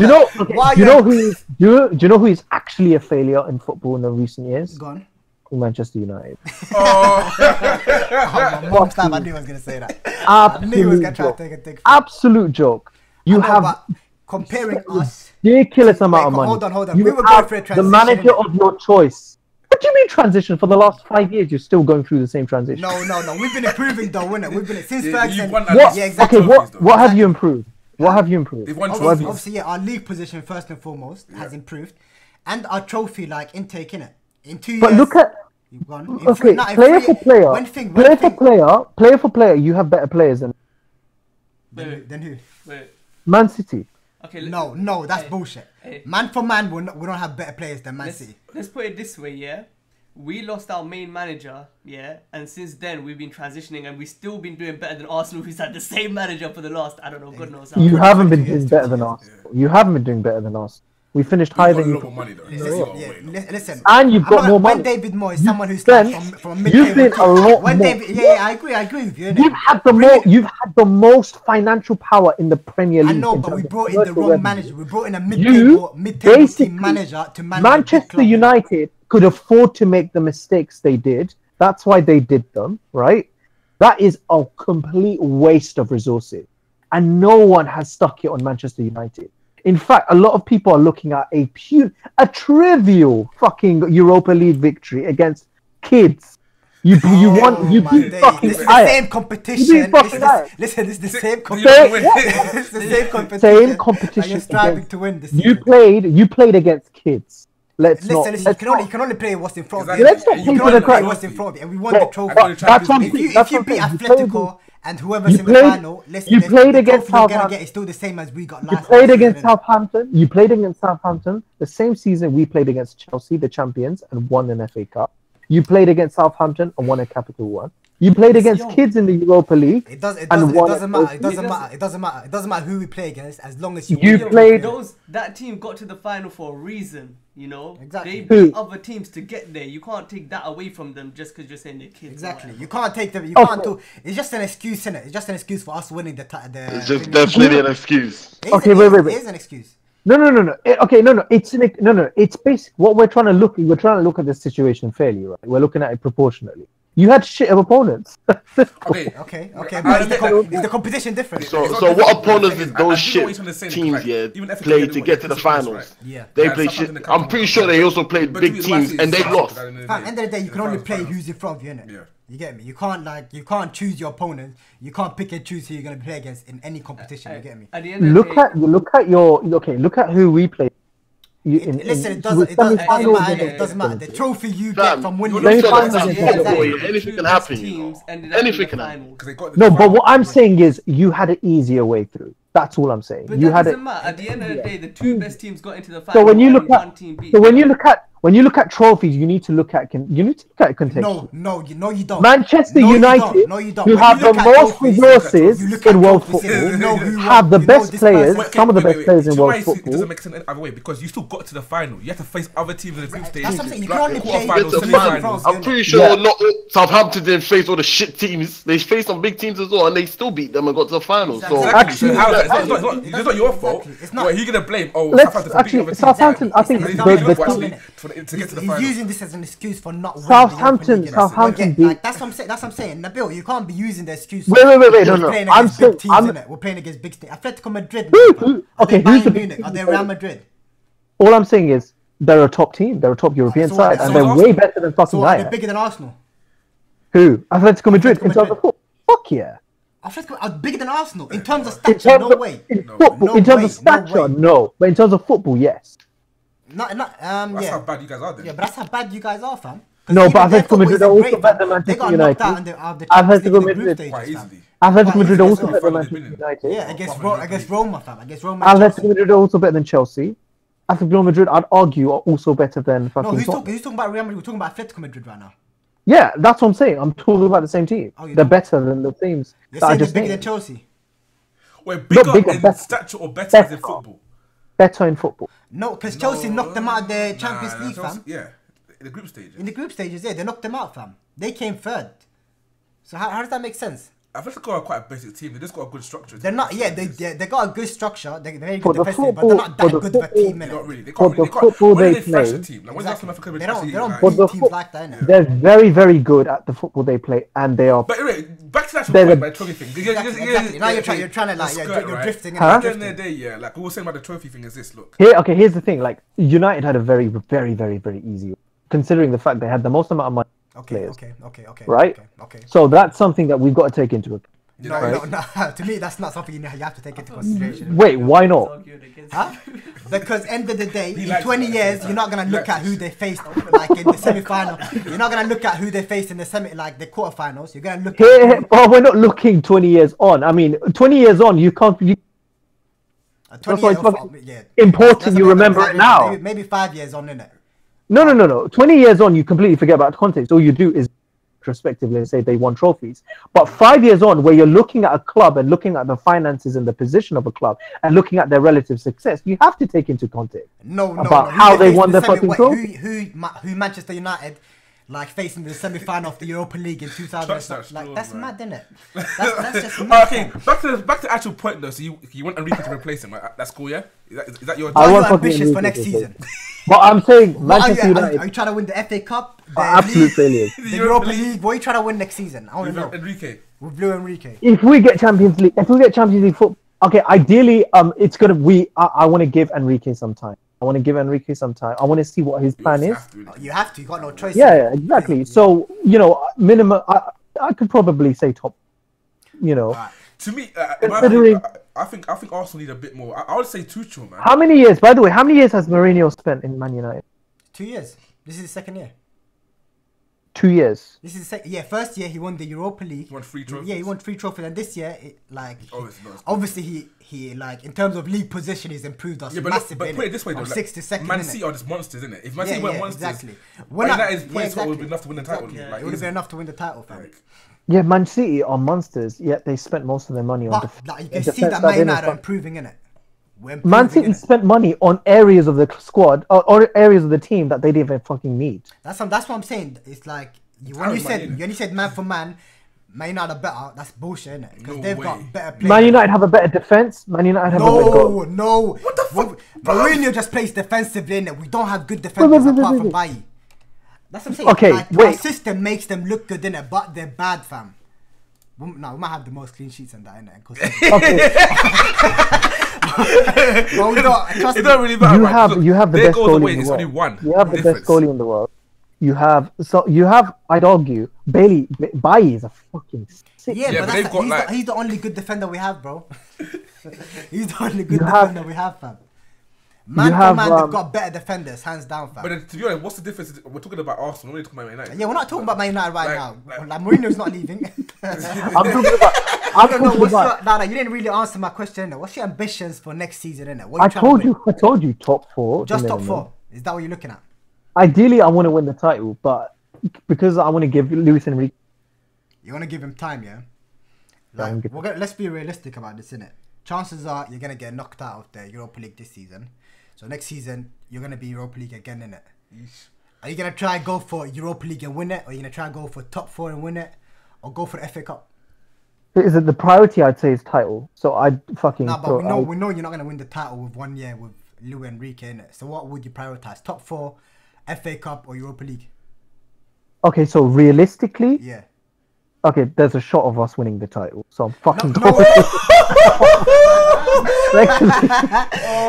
you know? Okay, do you you- know who? is- Do you, do you know who is actually a failure in football in the recent years? Gone. Manchester United. Oh, Oh, my mom's time, I knew I was gonna say that. I knew he was Absolute gonna try to joke. take a dig. Absolute joke. You No, have comparing us. Ridiculous amount of money. hold on, hold on. You We were going have for a the manager of your choice. What do you mean transition? For the last five years, you're still going through the same transition. No, no, no. We've been improving though, innit? We've been since Yeah, Ferguson. you've won at What? Yeah, exactly. Okay, what? though. What have you improved? What have you improved? They've won What have Obviously, obviously, yeah, our league position first and foremost has improved, and our trophy like intake in it. In two But years, look at you've. In okay, three- nah, player three- for player, One thing, player one for player, player for player. You have better players than Then, who- then who? Wait. Man City. Okay. No, no, that's Hey, bullshit. hey. Man for man, we're not, we don't have better players than Man Let's, City. let's put it this way, yeah. We lost our main manager, yeah, and since then we've been transitioning, and we've still been doing better than Arsenal, who's had the same manager for the last, I don't know, God knows how. You haven't been doing better than years. us. You haven't been doing better than us. We finished You've higher got a than lot you. more money though. Listen, You've got yeah, more. li- listen. And you've got not- more When. David Moyes, You've someone who's starts spent- from, from a you've mid-table been a lot When more- David, yeah, yeah, I agree, I agree with you. innit? You've had the more. You've had the most financial power in the Premier League. I know, but we brought in the wrong revenue. manager. We brought in a You mid-table, mid-table team manager to manage a big Manchester club. United could afford to make the mistakes they did. That's why they did them, right? That is a complete waste of resources. And no one has stuck it on Manchester United. In fact, a lot of people are looking at a pu- a trivial fucking Europa League victory against kids. You you Oh want you beat days. fucking This is the Ajax. same You competition. beat This fucking is Ajax. listen, this is the same competition. don't it's the same competition. Same And competition. you're striving against- to win this You season. played you played against kids. Let's Listen, not. listen. You let's can only you can only play what's in front of Exactly. you. Let's not you play can for only the play crowd. what's in front of you, and we won Well, the trophy. that's what if you that's if you what beat saying. You played Atletico and whoever's you in the played- final, listen, you the- played the against Southampton. get is still the same as we got last. You played against season. Southampton. You played against Southampton the same season we played against Chelsea, the champions, and won an FA Cup. You played against Southampton and won a Capital One. You played against Yo. kids in the Europa League. It does. It and doesn't. It doesn't matter. It doesn't It matter. doesn't- It doesn't matter. It doesn't matter who we play against as long as you. You win. Played- those that team got to the final for a reason, you know. Exactly. They Who? beat other teams to get there. You can't take that away from them just because you're saying they're kids. Exactly. You can't take them. You Okay. can't do. It's just an excuse, innit? It's just an excuse for us winning the. ti- the It's just definitely an excuse. It is- Okay, it wait, wait, wait. It is an excuse. No, no, no, no. Eh, okay, no, no. It's an, no, no. It's basic. What we're trying to look, we're trying to look at this situation fairly, right? We're looking at it proportionally. You had shit of opponents. okay, okay, okay. Ah, but is, the, is the competition different? So, so, what opponents did those I, I shit teams yeah play to get to the finals? Right. Yeah, they yeah, played shit. I'm pretty sure they also played big teams and they lost. At the end of the day, you can only play who's in front of you, innit? Yeah. You get me? You can't like you can't choose your opponent. You can't pick and choose who you're gonna play against in any competition. Uh, you get me? At the end look day, at look at your okay. Look at who we play. You, in, it, listen, it doesn't, it doesn't, it doesn't matter. It doesn't matter. The trophy you Sam, get from winning the final, yeah, exactly. anything can happen. You know. Anything can happen. No, but what I'm saying is you had an easier way through. That's all I'm saying. But you had it. Matter. At the end of the day, the two best teams got into the final. So when you look at so when you look at when you look at trophies, you need to look at con- you need to look at context. No, no, you know you don't. Manchester no, United, you don't. No, you don't. You when have the most resources in world football, have the best players, person, some of the wait, best wait, players wait, in world football. Doesn't make sense in other way because you still got to the final. You have to face other teams in the group stage. That's something you can only play. I'm pretty sure not Southampton didn't face all the shit teams. They faced some big teams as well, and they still beat them and got to the final. So actually, oh, it's not your fault. It's not. Who are you gonna blame? Oh, actually, Southampton. I think to get to the final. He's using this as an excuse for not Southampton. Southampton beat. Like, that's what I'm saying. That's what I'm saying. Nabil, you can't be using the excuse. Wait, wait, wait, wait. No, no. I'm still. Teams, I'm... We're playing against big teams. Atletico Madrid. Who, okay, who's the Munich? Are they Real Madrid? All I'm saying is they're a top team. They're a top European so side, and they're way better than fucking Bayern. They're bigger than Arsenal. Who? Atletico Madrid. In terms of Football. Fuck yeah. Atletico are bigger than Arsenal in terms of stature. Terms no of, way. In, no, football, no in terms way, of stature, no, no. But in terms of football, yes. Not, not, um, that's yeah. how bad you guys are then. Yeah, but that's how bad you guys are, fam. No, but Atletico Madrid are also better than Manchester United. Atletico Madrid quite. Atletico Madrid also better than Manchester United. Yeah, against Roma, fam. Against Roma. Atletico Madrid are also better than Chelsea. Atletico Madrid, I'd argue, are also better than fucking. No, who's, talk- who's talking about Real Madrid? We're talking about Atletico Madrid right now. Yeah, that's what I'm saying. I'm talking about the same team. Oh, yeah. They're better than the teams. You're that saying I just they're bigger named. than Chelsea. We're bigger, bigger in better. stature or better, better. as football better in football. No, because no, Chelsea knocked them out of the Champions nah, League, fam. Yeah, in the group stages. In the group stages, yeah, they knocked them out, fam. They came third. So how, how does that make sense? I think they've got a quite a basic team. They just got a good structure. They're not. Yeah, they they, they got a good structure. They, are very good defensively, but they're not that good football, of a team. Not really. They can't. Really, the they football they, they play, team? Like, exactly. the they, they don't. They don't beat the teams fo- like that. Yeah. They're very very good at the football they play, and they are. But anyway, back to that point about trophy thing. Exactly, exactly. Yeah, yeah, now you're trying. You're trying to like skirt, yeah, you're drifting. Huh? At the end of the day, yeah, like what we're saying about the trophy thing is this. Look. Here, okay. Here's the thing. Like United had a very very very very easy, considering the fact they had the most amount of money okay, players. Okay, okay, okay, right? Okay, okay. So that's something that we've got to take into account. No, right? no, no, to me that's not something you, have to take into consideration. Wait, why not? Huh? Because end of the day, in 20 years, you're not gonna look at who they faced like in the semi-final. You're not gonna look at who they faced in the semi, like the quarterfinals. You're gonna look. Here, at- oh, we're not looking 20 years on. I mean, 20 years on, you can't. You- uh, that's why it's yeah. important that's you remember it now. Maybe, maybe five years on, in it? No, no, no, no. 20 years on, you completely forget about context. All you do is retrospectively say they won trophies. But five years on, where you're looking at a club and looking at the finances and the position of a club and looking at their relative success, you have to take into context no, no, about no. how they won their fucking trophy. Who, who, who Manchester United like facing the semi-final of the Europa League in 2000. That's like that's man. mad, isn't it? That's, that's just mad. okay, back to the, back to the actual point though. So you you want Enrique to replace him? Right? That's cool, yeah. Is that, is, that your? Are you ambitious for next season? But I'm saying Manchester are you, United. Are, you trying to win the FA Cup? The absolute failure. The Europa League. What are you trying to win next season? I want to know. Enrique. With Blue Enrique. If we get Champions League, if we get Champions League football, okay. Ideally, um, it's gonna. We I, I want to give Enrique some time. I want to give Enrique some time. I want to see what his plan is. You have to. You got no choice. Yeah, yeah exactly. So you know, minimum. I, I could probably say top. You know, right. to me, uh, considering. I think, I think I think Arsenal need a bit more. I, I would say Tuchel, man. How many years, by the way? How many years has Mourinho spent in Man United? Two years. This is his second year two years. This is second. yeah. First year he won the Europa League. He won three trophies. Yeah, he won three trophies, and this year, it, like, oh, he, obviously he he like in terms of league position, he's improved us yeah, but massively. But put it this way, though, like, six to second. Man City are just monsters, isn't it? If Man City yeah, weren't yeah, monsters, exactly. When that is point, yeah, exactly. would be enough to win the title. Exactly. Like, it would have been enough to win the title, fam. Yeah, Man City are monsters. Yet they spent most of their money on. Def- like, you can see that Man United are improving, in it. Man City spent money on areas of the squad or, or, areas of the team that they didn't even fucking need. That's what, that's what I'm saying. It's like you, when you said when you said man for man, Man United are better. That's bullshit, innit? Because no they've way. got better players. Man United have a better defense. Man United have no, a better goal. No, What the fuck? Mourinho just plays defensively, innit? We don't have good defense apart from Bailly. That's what I'm saying. Okay, like, wait. Our system makes them look good, innit? But they're bad, fam. No, we might have the most clean sheets in that, innit? okay. but we don't. Trust It me. don't really matter. You right? have Look, you have the best goes goalie away. in the world. one. You have the difference. best goalie in the world. You have so you have. I'd argue Bailly B- Bailly is a fucking sick. Yeah, Yeah, but, but that's the, got, he's, like- the, he's the only good defender we have, bro. he's the only good You have- defender we have, fam. Man have, for man, um, they've got better defenders, hands down, fam. But then, to be honest, what's the difference? We're talking about Arsenal. We're not talking about Man United. yeah, we're not talking about Man United right Like- now. like- Like, Mourinho's not leaving. I'm talking about. I'm no, no, what's about. your, no, no, you didn't really answer my question. Innit? What's your ambitions for next season, innit? What I you trying to told you. I told you top four. Just top four. Is that what you're looking at? Ideally, I want to win the title, but because I want to give Luis Enrique. You want to give him time, yeah? Yeah, Like, good. we're gonna, let's be realistic about this, innit? Chances are you're gonna get knocked out of the Europa League this season. So next season you're gonna be Europa League again, innit? Are you gonna try and go for Europa League and win it, or are you gonna try and go for top four and win it, or go for the FA Cup? Is it the priority? I'd say is title. So I'd fucking. Nah, but we know out- we know you're not gonna win the title with one year with Luis Enrique in it. So what would you prioritize? Top four, FA Cup, or Europa League? Okay, so realistically, Yeah. Okay, there's a shot of us winning the title. So I'm fucking. No, going. Secondly,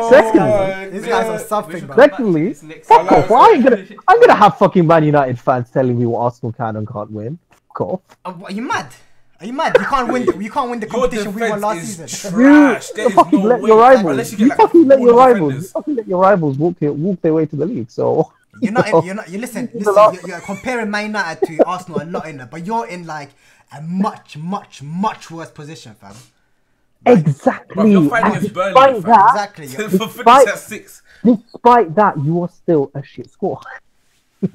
secondly, These guys are something, bro. Secondly, fuck off. I ain't gonna. I'm gonna have fucking Man United fans telling me what Arsenal can and can't win. Fuck off. Uh, what, are you mad? Are you mad? You can't win. You can't win the competition we won last defense is season. You trash. There is fucking no let way. your rivals. You You, like fucking let your rivals. You fucking let your rivals walk their, walk their way to the league. So You're not. In, you're not. You listen. Listen. You're, you're comparing Man United to Arsenal a lot in it, but you're in like a much, much, much worse position, fam. exactly. Bro, you're fighting against Burnley, despite fam. that, Exactly. For You're, finish Despite- six. despite that, you are still a shit squad.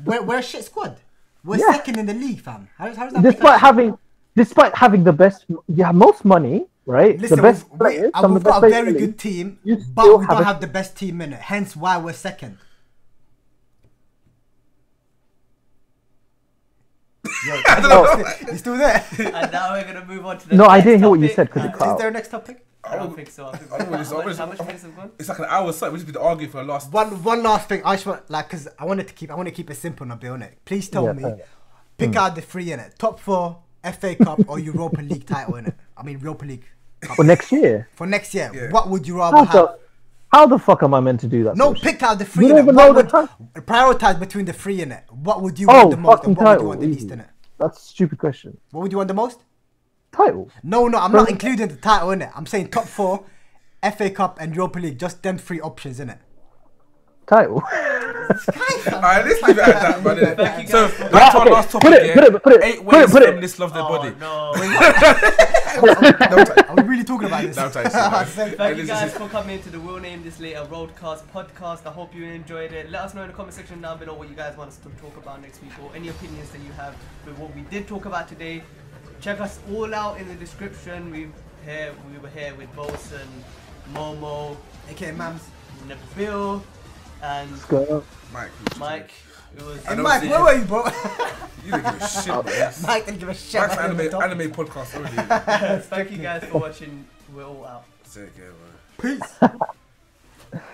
we're, we're a shit squad. We're Yeah. second in the league, fam. How, how does that despite having, despite having the best, you have most money, right? Listen, the best we've, we, players, some we've of got best a very in good team, You but we have don't a- have the best team in it. Hence why we're second. Yo, you still there? And now we're gonna move on to the No, I next didn't hear what you said because Uh, it Is cut out. there a next topic? I don't think so. I think I don't how, much, I how really- much minutes have gone? It's like an hour set. We just need arguing for the last. One one last thing. I just want like because I wanted to keep I want to keep it simple, Nabil. On it. Please tell Yeah, me, fair. pick out the three in it. Top four, FA Cup or Europa League title in it. I mean Europa League for next year. for next year. Yeah. What would you rather How have? the, how the fuck am I meant to do that? No, bullshit? pick out the three. You don't even What know the would- Prioritize between the three in it. What would you Oh, want the most and what would you want the least in it? That's a stupid question. What would you want the most? Title. No, no, I'm Bro- not including the title in it. I'm saying top four, FA Cup and Europa League. Just them three options in it. Title. Alright, let's leave it at that, man. Thank you So guys for- back to our Okay, last put topic. it- put it- put it- Eight put ways put it. feminists love their Oh, body. no. Are we really talking about this? No, I'm trying to say, man. Thank Hey, you guys for coming to the We'll Name This Later Roadcast podcast. I hope you enjoyed it. Let us know in the comment section down below what you guys want us to talk about next week or any opinions that you have with what we did talk about today. Check us all out in the description. We here we were here with Bolson, Momo, Okay, mams. Nabil, and Let's go. Mike, Mike. It was Hey, Mike, where you. were you, bro? you didn't give a shit, oh, bro. Mike didn't give a shit. Mike's about anime, the topic. anime podcast already. Thank you guys for watching. We're all out. Take care, man. Peace.